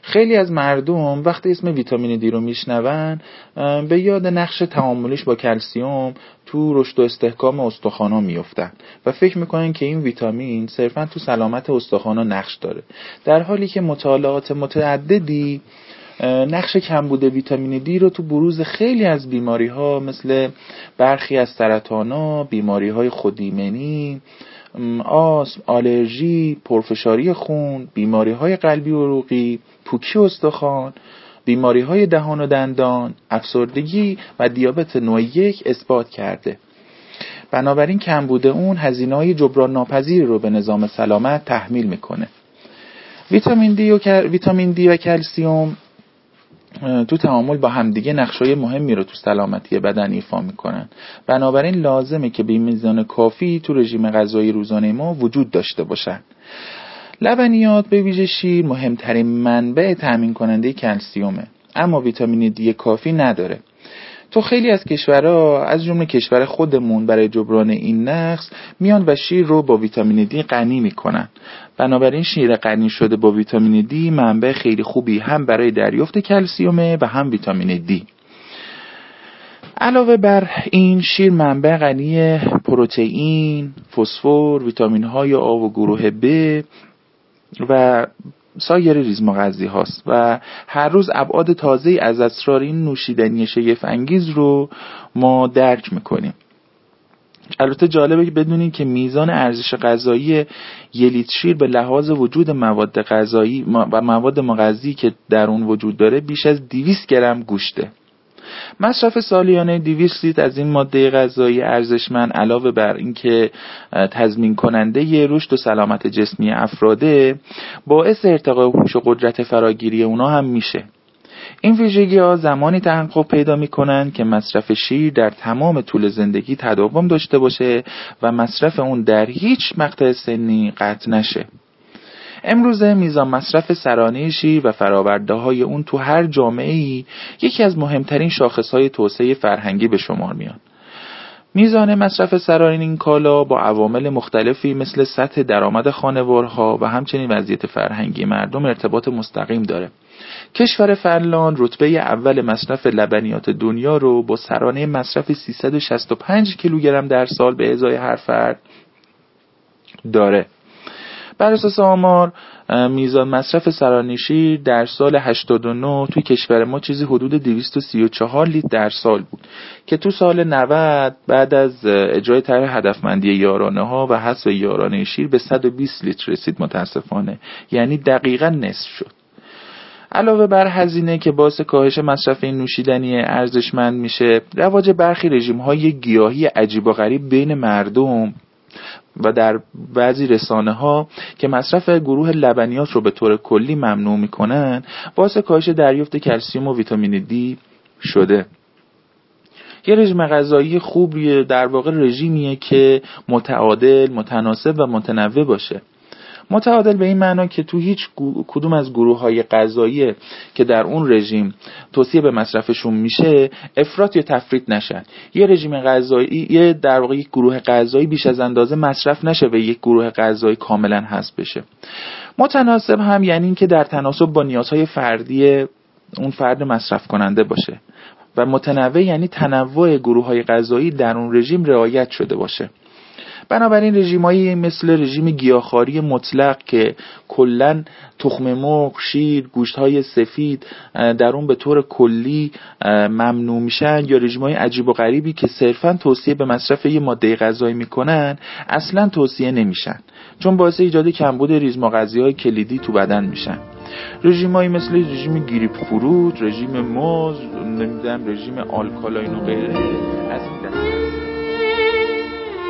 خیلی از مردم وقتی اسم ویتامین دی رو میشنون به یاد نقش تعاملش با کلسیوم تو رشد و استحکام استخوانا میفتن و فکر می‌کنن که این ویتامین صرفا تو سلامت استخوانا نقش داره. در حالی که مطالعات متعددی نقش کمبود ویتامین دی رو تو بروز خیلی از بیماری ها مثل برخی از سرطان ها بیماری های خودیمنی آسم، آلرژی، پرفشاری خون، بیماری های قلبی و عروقی، پوکی استخوان، بیماری های دهان و دندان، افسردگی و دیابت نوع یک اثبات کرده. بنابراین کمبود اون هزینه های جبران ناپذیر رو به نظام سلامت تحمیل می‌کنه. ویتامین دی و, ویتامین دی و کلسیوم تو تعامل با همدیگه نقشای مهمی رو تو سلامتی بدن ایفا می‌کنن بنابراین لازمه که به میزان کافی تو رژیم غذایی روزانه ما وجود داشته باشن لبنیات به ویژه شیر مهمترین منبع تأمین کننده کلسیومه. اما ویتامین دی کافی نداره. تو خیلی از کشورها از جمله کشور خودمون برای جبران این نقص میان و شیر رو با ویتامین دی غنی می‌کنن. بنابراین شیر غنی شده با ویتامین دی منبع خیلی خوبی هم برای دریافت کلسیومه و هم ویتامین دی. علاوه بر این شیر منبع غنی پروتئین، فسفر، ویتامین های آ و گروه ب و سایر ریز مغذی هاست. و هر روز ابعاد تازه از اسرار این نوشیدنی شگفت انگیز رو ما درک می‌کنیم. البته جالبه که بدونید که میزان ارزش غذایی یه شیر به لحاظ وجود مواد غذایی و مواد مغذی که در اون وجود داره بیش از 200 گرم گوشته. مصرف سالیانه 200 لیتر از این ماده غذایی ارزشمند علاوه بر اینکه تضمین کننده رشد و سلامت جسمی افراده باعث ارتقای هوش و قدرت فراگیری اونا هم میشه. این ویژگی ها زمانی تحقق پیدا می کنند که مصرف شیر در تمام طول زندگی تداوم داشته باشه و مصرف اون در هیچ مقطع سنی قطع نشه. امروزه میزان مصرف سرانه شیر و فراورده های اون تو هر جامعه ای یکی از مهمترین شاخص های توسعه فرهنگی به شمار میاد. میزان مصرف سرانه این کالا با عوامل مختلفی مثل سطح درآمد خانوارها و همچنین وضعیت فرهنگی مردم ارتباط مستقیم داره. کشور فنلاند رتبه اول مصرف لبنیات دنیا رو با سرانه مصرف 365 کیلوگرم در سال به ازای هر فرد داره. بر اساس آمار میزان مصرف سرانشی در سال 89 توی کشور ما چیزی حدود 234 لیتر در سال بود. که تو سال 90 بعد از اجرای طرح هدفمندی یارانه ها و حذف یارانه شیر به 120 لیتر رسید متاسفانه. یعنی دقیقا نصف شد. علاوه بر هزینه که باعث کاهش مصرف این نوشیدنی ارزشمند میشه رواج برخی رژیم های گیاهی عجیب و غریب بین مردم و در بعضی رسانه ها که مصرف گروه لبنیات رو به طور کلی ممنوع می‌کنن باعث کاهش دریافت کلسیوم و ویتامین دی شده. یه رژیم غذایی خوب در واقع رژیمیه که متعادل، متناسب و متنوع باشه. متعادل به این معنا که تو هیچ کدوم از گروه های غذایی که در اون رژیم توصیه به مصرفشون میشه افراط یا تفرید نشن. یه رژیم غذایی یه در واقع یک گروه غذایی بیش از اندازه مصرف نشه و یک گروه غذایی کاملا حذف بشه. متناسب هم یعنی اینکه در تناسب با نیازهای فردی اون فرد مصرف کننده باشه و متنوع یعنی تنوع گروه های غذایی در اون رژیم رعایت شده باشه. بنابراین رژیمایی مثل رژیم گیاهخواری مطلق که کلا تخم مرغ، شیر، گوشت های سفید در اون به طور کلی ممنوع میشن یا رژیمای عجیب و غریبی که صرفا توصیه به مصرف یه ماده غذایی می‌کنن اصلا توصیه نمیشن. چون باعث ایجاد کمبود ریزمغذی های کلیدی تو بدن میشن. رژیمایی مثل رژیم گریپ فروت، رژیم موز، نمی‌دونم رژیم alkaline و غیره از صحبت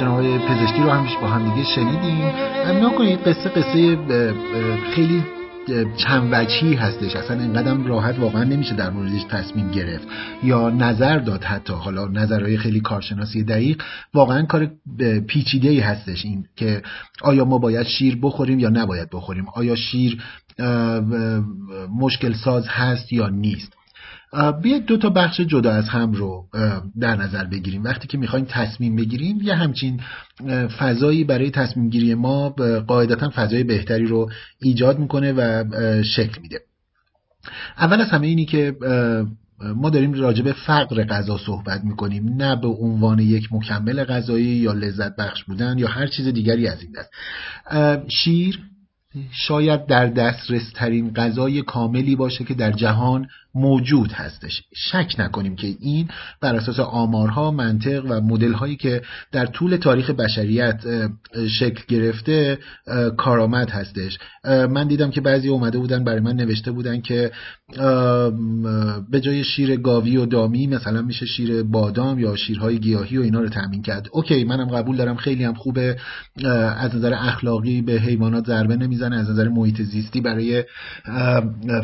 جناب پزشکی رو هم با هم دیگه شنیدیم. کنید قصه قصه خیلی چند وجهی هستش. اصلا اینقدر راحت واقعا نمیشه در موردش تصمیم گرفت یا نظر داد حتی. حالا نظرهای خیلی کارشناسی دقیق واقعا کار پیچیده ای هستش این که آیا ما باید شیر بخوریم یا نباید بخوریم؟ آیا شیر مشکل ساز هست یا نیست؟ بیاید دو تا بخش جدا از هم رو در نظر بگیریم. وقتی که می‌خوایم تصمیم بگیریم یه همچین فضایی برای تصمیم گیری ما قاعدتا فضای بهتری رو ایجاد می‌کنه و شکل میده. اول از همه اینی که ما داریم راجع به فقر غذا صحبت می‌کنیم. نه به عنوان یک مکمل غذایی یا لذت بخش بودن یا هر چیز دیگری از این دست. شیر شاید در دسترس ترین غذای کاملی باشه که در جهان موجود هستش. شک نکنیم که این بر اساس آمارها منطق و مدل هایی که در طول تاریخ بشریت شکل گرفته کارآمد هستش. من دیدم که بعضی اومده بودن برای من نوشته بودن که به جای شیر گاوی و دامی مثلا میشه شیر بادام یا شیرهای گیاهی و اینا رو تامین کرد. اوکی منم قبول دارم خیلی هم خوبه. از نظر اخلاقی به حیوانات ضربه نمی‌زنه از نظر محیط زیستی برای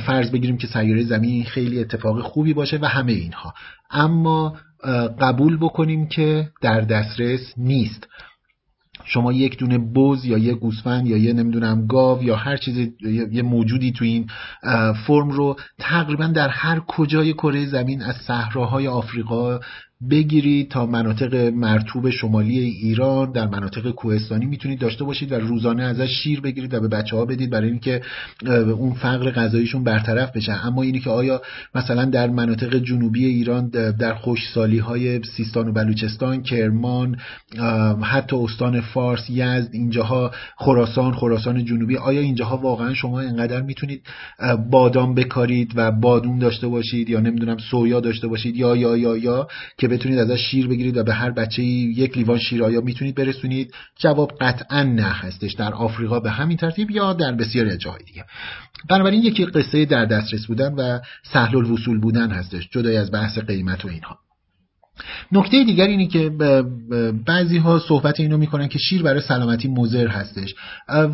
فرض بگیریم که سیاره زمین خیلی اتفاق خوبی باشه و همه اینها. اما قبول بکنیم که در دسترس نیست. شما یک دونه بز یا یه گوسفند یا یه نمی‌دونم گاو یا هر چیز یه موجودی تو این فرم رو تقریبا در هر کجای کره زمین از صحراهای آفریقا بگیرید تا مناطق مرتوب شمالی ایران در مناطق کوهستانی می‌تونید داشته باشید و روزانه ازش شیر بگیرید و به بچه ها بدید برای اینکه اون فقر غذاییشون برطرف بشه. اما اینی که آیا مثلا در مناطق جنوبی ایران در خوشسالی های سیستان و بلوچستان کرمان حتی استان فارس یزد اینجاها خراسان خراسان جنوبی آیا اینجاها واقعا شما اینقدر می‌تونید بادام بکارید و بادوم داشته باشید یا نمی‌دونم سویا داشته باشید یا یا یا یا که بتونید ازش شیر بگیرید و به هر بچه یک لیوان شیر آیا می‌تونید برسونید. جواب قطعا نه هستش. در آفریقا به همین ترتیب یا در بسیاری از جاهای دیگه. بنابراین یکی قصه در دسترس بودن و سهل الوصول بودن هستش. جدای از بحث قیمت و اینها. نکته دیگر اینه که بعضی ها صحبت اینو می‌کنن که شیر برای سلامتی مضر هستش.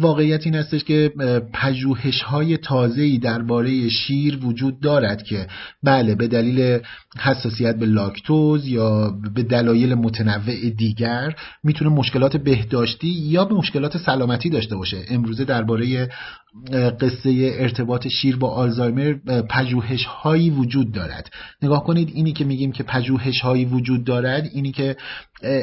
واقعیت این هستش که پژوهش های تازه‌ای درباره شیر وجود دارد که بله به دلیل حساسیت به لاکتوز یا به دلایل متنوع دیگر می‌تونه مشکلات بهداشتی یا به مشکلات سلامتی داشته باشه. امروزه درباره قصه ارتباط شیر با آلزایمر پژوهش هایی وجود دارد. نگاه کنید اینی که میگیم که پژوهش هایی وجود دارد اینی که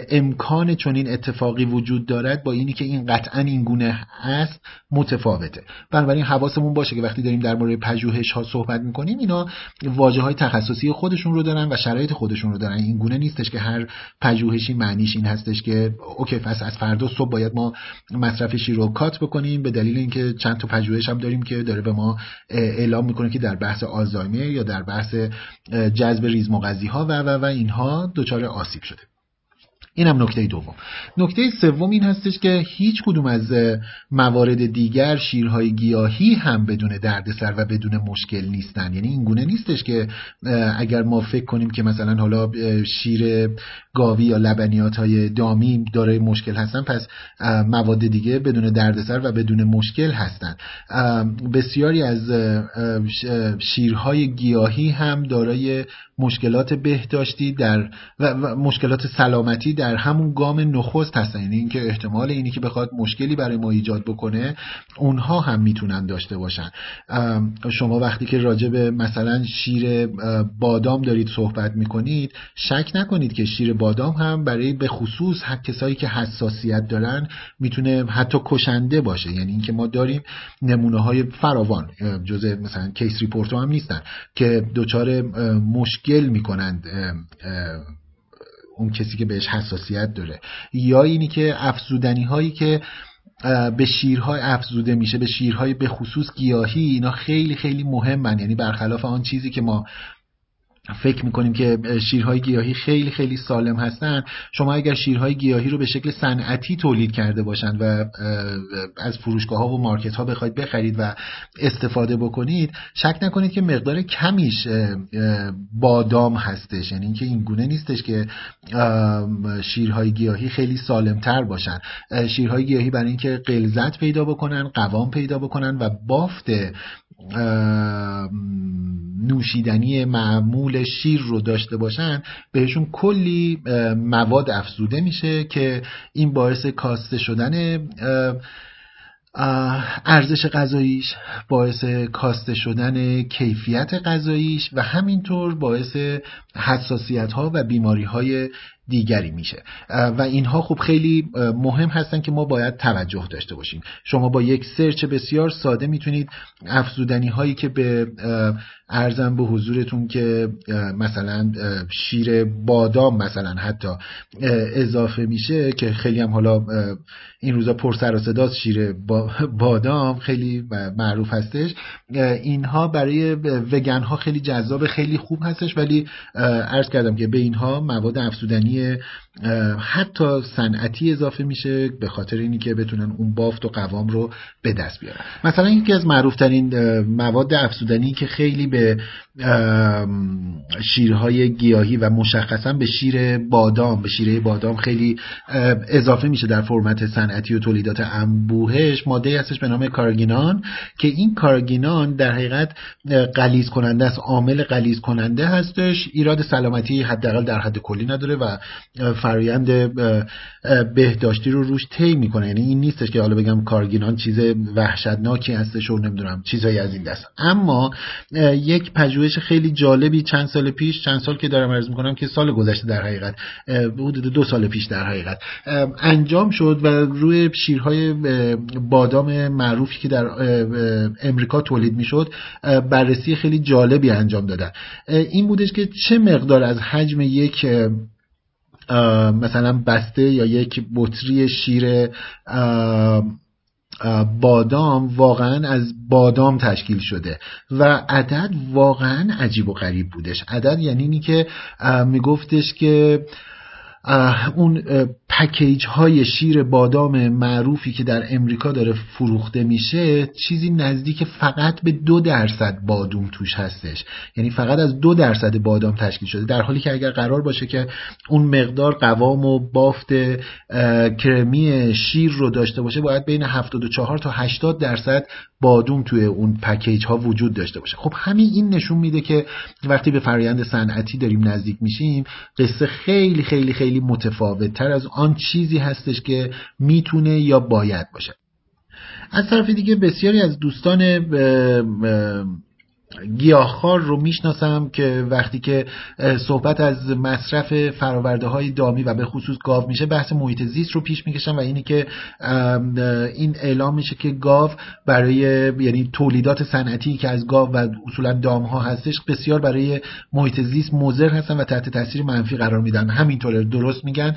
امکان چنین اتفاقی وجود دارد با اینی که این قطعا این گونه است متفاوته. بنابراین حواسمون باشه که وقتی داریم در مورد پژوهش ها صحبت می‌کنیم اینا واژه های تخصصی خودشون رو دارن و شرایط خودشون رو دارن. این گونه نیستش که هر پژوهشی معنیش این هستش که اوکی پس از فردا صبح باید ما مصرف شیر رو کات بکنیم به دلیل اینکه چند تا پژوهش هم داریم که داره به ما اعلام می‌کنه که در بحث آلزایمر یا در بحث جذب ریزمغذی ها و و و اینها دچار آسیب شده. اینم نکته دوم. نکته سوم این هستش که هیچ کدوم از موارد دیگر شیرهای گیاهی هم بدون دردسر و بدون مشکل نیستن. یعنی این گونه نیستش که اگر ما فکر کنیم که مثلا حالا شیر گاوی یا لبنیات های دامی دارای مشکل هستن پس مواد دیگه بدون دردسر و بدون مشکل هستن. بسیاری از شیرهای گیاهی هم دارای مشکلات بهداشتی در و مشکلات سلامتی همون گام نخست هستن. یعنی اینکه احتمال اینی که بخواد مشکلی برای ما ایجاد بکنه اونها هم می‌تونن داشته باشن. شما وقتی که راجع به مثلا شیر بادام دارید صحبت می‌کنید شک نکنید که شیر بادام هم برای به خصوص کسایی که حساسیت دارن می‌تونه حتی کشنده باشه. یعنی اینکه ما داریم نمونه های فراوان جزء مثلا case report هم نیستن که دچار مشکل می‌کنند اون کسی که بهش حساسیت داره. یا اینی که افزودنی هایی که به شیرهای افزوده میشه به شیرهای به خصوص گیاهی اینا خیلی خیلی مهمن. یعنی برخلاف آن چیزی که ما فکر می‌کنیم که شیرهای گیاهی خیلی خیلی سالم هستن. شما اگر شیرهای گیاهی رو به شکل صنعتی تولید کرده باشند و از فروشگاه ها و مارکت ها بخواید بخرید و استفاده بکنید شک نکنید که مقدار کمیش بادام هستش. یعنی اینکه این گونه نیستش که شیرهای گیاهی خیلی سالمتر باشن. شیرهای گیاهی برای اینکه غلظت پیدا بکنن قوام پیدا بکنن و بافت نوشیدنی معمول شیر رو داشته باشن بهشون کلی مواد افزوده میشه که این باعث کاسته شدن ارزش غذاییش باعث کاسته شدن کیفیت غذاییش و همینطور باعث حساسیت ها و بیماری های دیگری میشه. و اینها خب خیلی مهم هستن که ما باید توجه داشته باشیم. شما با یک سرچ بسیار ساده می‌تونید افزودنی هایی که به ارزم به حضورتون که مثلا شیر بادام مثلا حتی اضافه میشه که خیلی هم حالا این روزا پر سر و صداست شیر بادام خیلی معروف هستش. اینها برای وگن ها خیلی جذاب خیلی خوب هستش ولی عرض کردم که به اینها مواد افزودنی year حتی صنعتی اضافه میشه به خاطر اینی که بتونن اون بافت و قوام رو به دست بیارن. مثلا یکی از معروف ترین مواد افزودنی که خیلی به شیرهای گیاهی و مشخصا به شیر بادام به شیره بادام خیلی اضافه میشه در فرمت صنعتی و تولیدات انبوهش. ماده هستش به نام کارگینان که این کارگینان در حقیقت قلیز کننده است عامل قلیز کننده هستش. ایراد سلامتی حداقل در حد کلی نداره و فرایند بهداشتی رو روش طی می‌کنه. یعنی این نیستش که حالا بگم کارگینان چیز وحشتناکی هستش و نمی‌دونم چیزایی از این دست. اما یک پژوهش خیلی جالبی چند سال پیش چند سال که دارم عرض می‌کنم که سال گذشته در حقیقت حدود دو سال پیش در حقیقت انجام شد و روی شیرهای بادام معروفی که در امریکا تولید می‌شد بررسی خیلی جالبی انجام دادن. این بودش که چه مقدار از حجم یک مثلا بسته یا یک بطری شیر بادام واقعا از بادام تشکیل شده و عدد واقعا عجیب و غریب بودش. عدد یعنی اینی که میگفتش که اون پکیج های شیر بادام معروفی که در امریکا داره فروخته میشه چیزی نزدیک فقط به دو درصد بادوم توش هستش. یعنی فقط از دو درصد بادام تشکیل شده در حالی که اگر قرار باشه که اون مقدار قوام و بافت کرمی شیر رو داشته باشه باید بین 74 تا 80 درصد بادوم توی اون پکیج ها وجود داشته باشه. خب همین این نشون میده که وقتی به فرایند صنعتی داریم نزدیک میشیم قصه خیلی خیلی خیلی متفاوت تر از آن چیزی هستش که می‌تونه یا باید باشه. از طرف دیگه بسیاری از دوستان گیاهخوار رو می‌شناسم که وقتی که صحبت از مصرف فراورده های دامی و به خصوص گاو میشه بحث محیط زیست رو پیش می‌کشم و اینی که این اعلام میشه که گاو برای یعنی تولیدات صنعتی که از گاو و اصولا دام ها هستش بسیار برای محیط زیست مضر هستن و تحت تاثیر منفی قرار میدن. همینطور درست میگن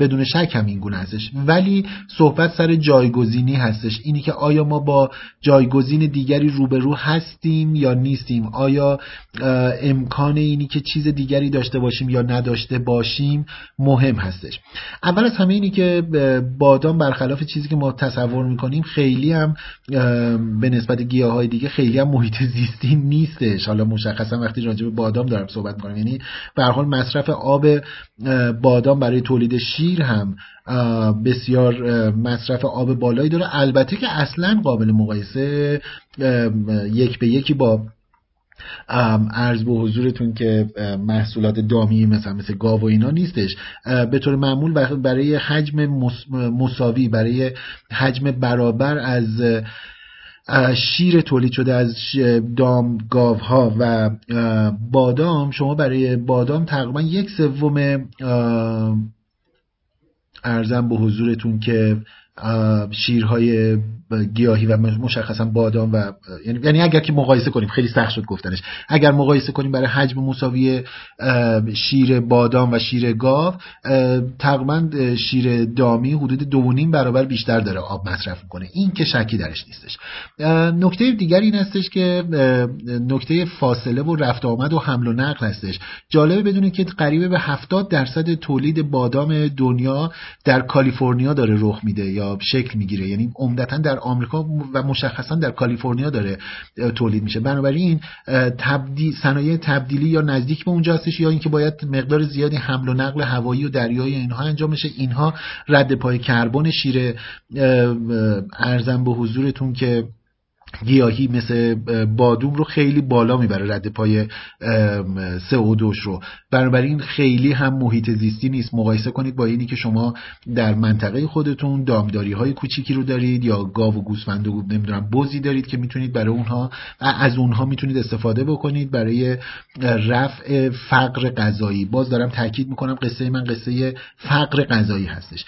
بدون شک هم این گونه هستش. ولی صحبت سر جایگزینی هستش. اینی که آیا ما با جایگزین دیگری روبرو هستیم یا نیستیم. آیا امکان اینی که چیز دیگری داشته باشیم یا نداشته باشیم مهم هستش. اول از همه اینی که بادام برخلاف چیزی که ما تصور می‌کنیم خیلی هم به نسبت گیاه های دیگه خیلی هم محیط زیستی نیستش. حالا مشخصا وقتی راجع به بادام دارم صحبت می‌کنم. یعنی به حال مصرف آب بادام برای تولید شیر هم بسیار مصرف آب بالایی داره. البته که اصلا قابل مقایسه یک به یکی با ارز به حضورتون که محصولات دامی مثلا مثل گاو و اینا نیستش. به طور معمول برای حجم مساوی برای حجم برابر از شیر تولید شده از دام گاوها و بادام شما برای بادام تقریبا یک سوم ارزم به حضورتون که شیرهای گیاهی و مشخصا بادام و یعنی, یعنی اگر که مقایسه کنیم خیلی سخت شد گفتنش. اگر مقایسه کنیم برای حجم مساوی شیر بادام و شیر گاو تقریبا شیر دامی حدود دو نیم برابر بیشتر داره آب مصرف می‌کنه. این که شکی درش نیستش. نکته دیگر این هستش که نکته فاصله و رفت آمد و حمل و نقل هستش. جالبه بدونید که قریب به 70 درصد تولید بادام دنیا در کالیفرنیا داره رخ میده یا شکل می‌گیره. یعنی عمدتا در آمریکا و مشخصا در کالیفرنیا داره تولید میشه. بنابراین تبدیل صنایع تبدیلی یا نزدیک به اونجا هستش یا اینکه باید مقدار زیادی حمل و نقل هوایی و دریایی اینها انجام بشه. اینها رد پای کربن شیر ارزم به حضورتون که گیاهی مثل بادوم رو خیلی بالا می‌بره رد پای CO2 رو. بنابراین خیلی هم محیط زیستی نیست. مقایسه کنید با اینی که شما در منطقه خودتون دامداری های کوچیکی رو دارید یا گاو و گوسفند و نمی‌دونم بزی دارید که می‌تونید برای اونها از اونها می‌تونید استفاده بکنید برای رفع فقر غذایی. باز دارم تاکید می‌کنم قصه من قصه فقر غذایی هستش.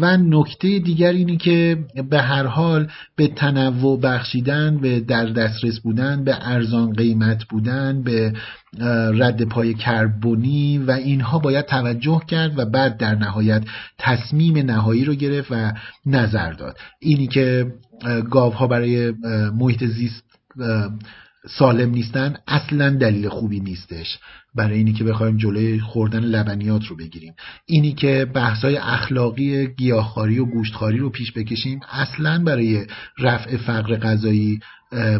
و نکته دیگر اینی که به هر حال به تنوع بخشیدن به در دسترس بودن به ارزان قیمت بودن به رد پای کربونی و اینها باید توجه کرد و بعد در نهایت تصمیم نهایی رو گرفت و نظر داد. اینی که گاوها برای محیط زیست سالم نیستن اصلا دلیل خوبی نیستش. برای اینی که بخوایم جلوی خوردن لبنیات رو بگیریم. اینی که بحثای اخلاقی گیاهخواری و گوشتخواری رو پیش بکشیم اصلا برای رفع فقر غذایی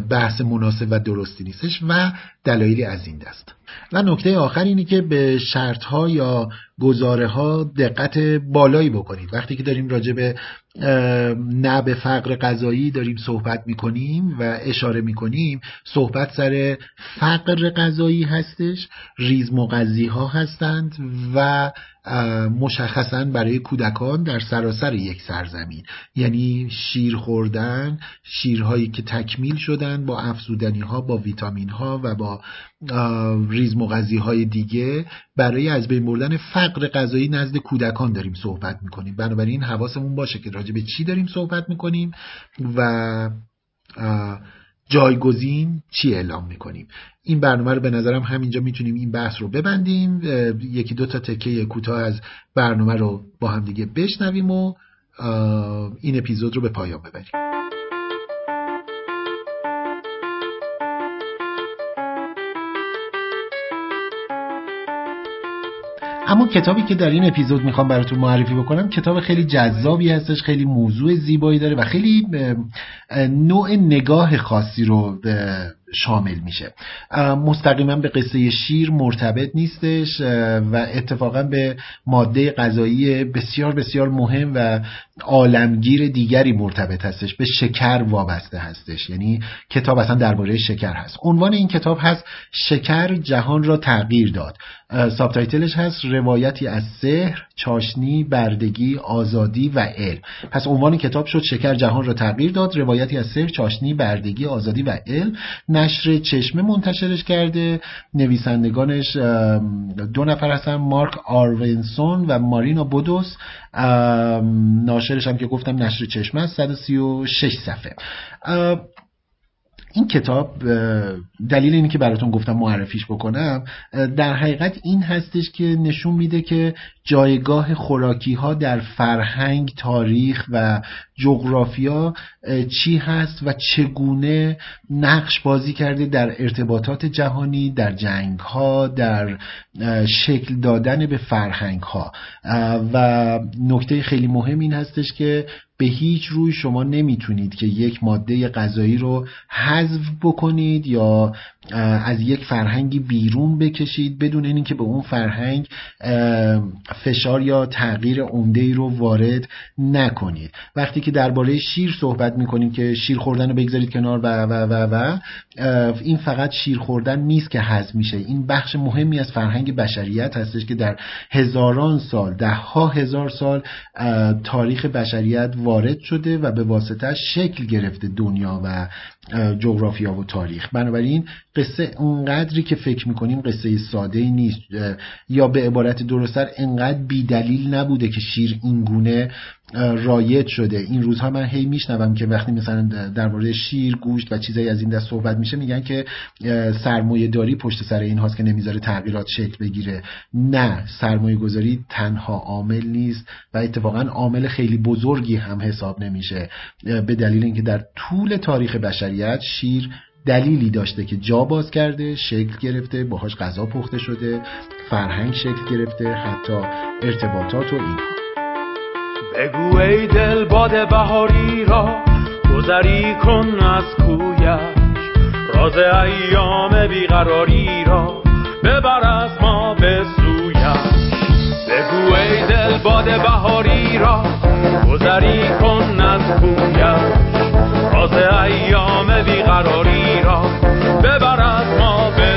بحث مناسب و درستی نیستش و دلایلی از این دست. و نکته آخر اینه که به شرط یا گزاره ها دقت بالایی بکنید. وقتی که داریم راجع به نه به فقر غذایی داریم صحبت می‌کنیم و اشاره می‌کنیم. صحبت سر فقر غذایی هستش ریز مغذی ها هستند و مشخصا برای کودکان در سراسر یک سرزمین. یعنی شیر خوردن شیرهایی که تکمیل شدن با افزودنی ها با ویتامین ها و با ریز های دیگه برای از بین بردن فقر غذایی نزد کودکان داریم صحبت می‌کنیم. بنابراین حواسمون باشه که راجع به چی داریم صحبت می‌کنیم و جایگزین چی اعلام می‌کنیم. این برنامه رو به نظرم همینجا می‌تونیم این بحث رو ببندیم. یکی دو تا تکه کوتاه از برنامه رو با هم دیگه بشنویم و این اپیزود رو به پایان ببریم. اما کتابی که در این اپیزود می‌خوام براتون معرفی بکنم کتاب خیلی جذابی هستش خیلی موضوع زیبایی داره و خیلی نوع نگاه خاصی رو شامل میشه. مستقیما به قصه شیر مرتبط نیستش و اتفاقا به ماده غذایی بسیار بسیار مهم و عالمگیر دیگری مرتبط هستش به شکر وابسته هستش. یعنی کتاب اصلا درباره شکر هست. عنوان این کتاب هست شکر جهان را تغییر داد. سابتایتلش هست روایتی از سحر چاشنی بردگی آزادی و علم. پس عنوان کتاب شد شکر جهان را تغییر داد روایتی از سحر چاشنی بردگی آزادی و علم. نشر چشمه منتشرش کرده. نویسندگانش دو نفر هستن مارک آرونسون و مارینا بودوس. ناشرش هم که گفتم نشر چشمه است 136 صفحه. این کتاب دلیل اینی که براتون گفتم معرفیش بکنم در حقیقت این هستش که نشون میده که جایگاه خوراکی ها در فرهنگ تاریخ و جغرافیا چی هست و چگونه نقش بازی کرده در ارتباطات جهانی در جنگ ها در شکل دادن به فرهنگ ها و نکته خیلی مهم این هستش که به هیچ روی شما نمی‌تونید که یک ماده غذایی رو حذف بکنید یا از یک فرهنگی بیرون بکشید بدون اینکه به اون فرهنگ فشار یا تغییر عمده رو وارد نکنید. وقتی که درباره شیر صحبت می‌کنیم که شیر خوردن رو بگذارید کنار و و و و این فقط شیر خوردن نیست که حذف میشه. این بخش مهمی از فرهنگ بشریت هستش که در هزاران سال ده ها هزار سال تاریخ بشریت وارد شده و به واسطه شکل گرفته دنیا و جغرافیا و تاریخ. بنابراین قصه اونقدری که فکر می‌کنیم قصه ساده نیست. یا به عبارت درستتر انقدر بیدلیل نبوده که شیر اینگونه رایج شده. این روزها من هی میشنوم که وقتی مثلا در مورد شیر گوشت و چیزایی از این دست صحبت میشه میگن که سرمایه داری پشت سر این هاست که نمی‌ذاره تغییرات شکل بگیره. نه سرمایه گذاری تنها عامل نیست و اتفاقا عامل خیلی بزرگی هم حساب نمیشه. به دلیل اینکه در طول تاریخ بشریت شیر دلیلی داشته که جا باز کرده شکل گرفته باهاش غذا پخته شده فرهنگ شکل گرفته حتی ارتباطات و اینها. بگو ای دل باد بهاری را گذری کن از کویش. راز ایام بیقراری را ببر از ما به سویش. بگو ای دل باد بهاری را گذری کن از کویش. ساز ایام بیقراری را ببر از ما به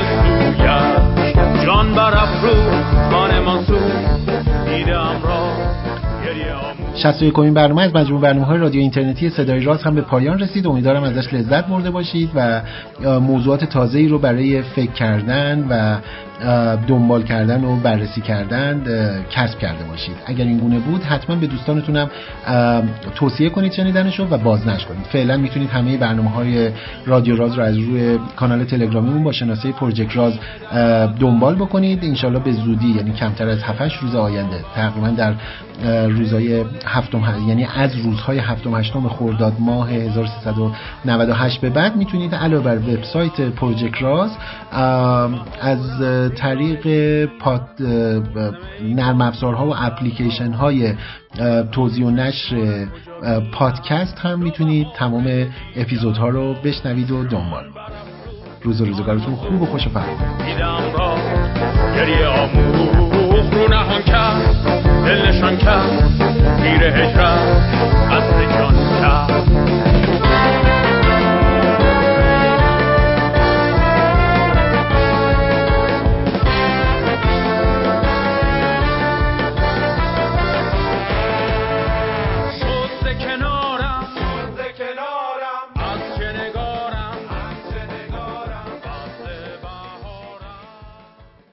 سویش. جان برف رو ما سو دیدم را شست و برنامه از مجموع برنامه های رادیو اینترنتی صدای راست هم به پایان رسید. امیدوارم ازش لذت برده باشید و موضوعات تازه ای رو برای فکر کردن و دنبال کردن و بررسی کردن کسب کرده باشید. اگر این گونه بود حتما به دوستانتونم توصیه کنید شنیدنش رو و بازنش کنید. فعلا می‌تونید همه برنامه های رادیو راز رو از روی کانال تلگرامیمون با شناسه پروژکت راز دنبال بکنید. انشالله به زودی یعنی کمتر از 7 روز آینده تقریبا در روزهای هفتم یعنی از روزهای هفتم هشتم خرداد ماه 1398 به بعد می‌تونید علاوه بر وبسایت پروژکت راز از طریق پاد... نرم افزارها و اپلیکیشن های توضیح و نشر پادکست هم می‌تونید تمام اپیزودها رو بشنوید و دنبال روز و روزگارتون خوب و خوش و فرد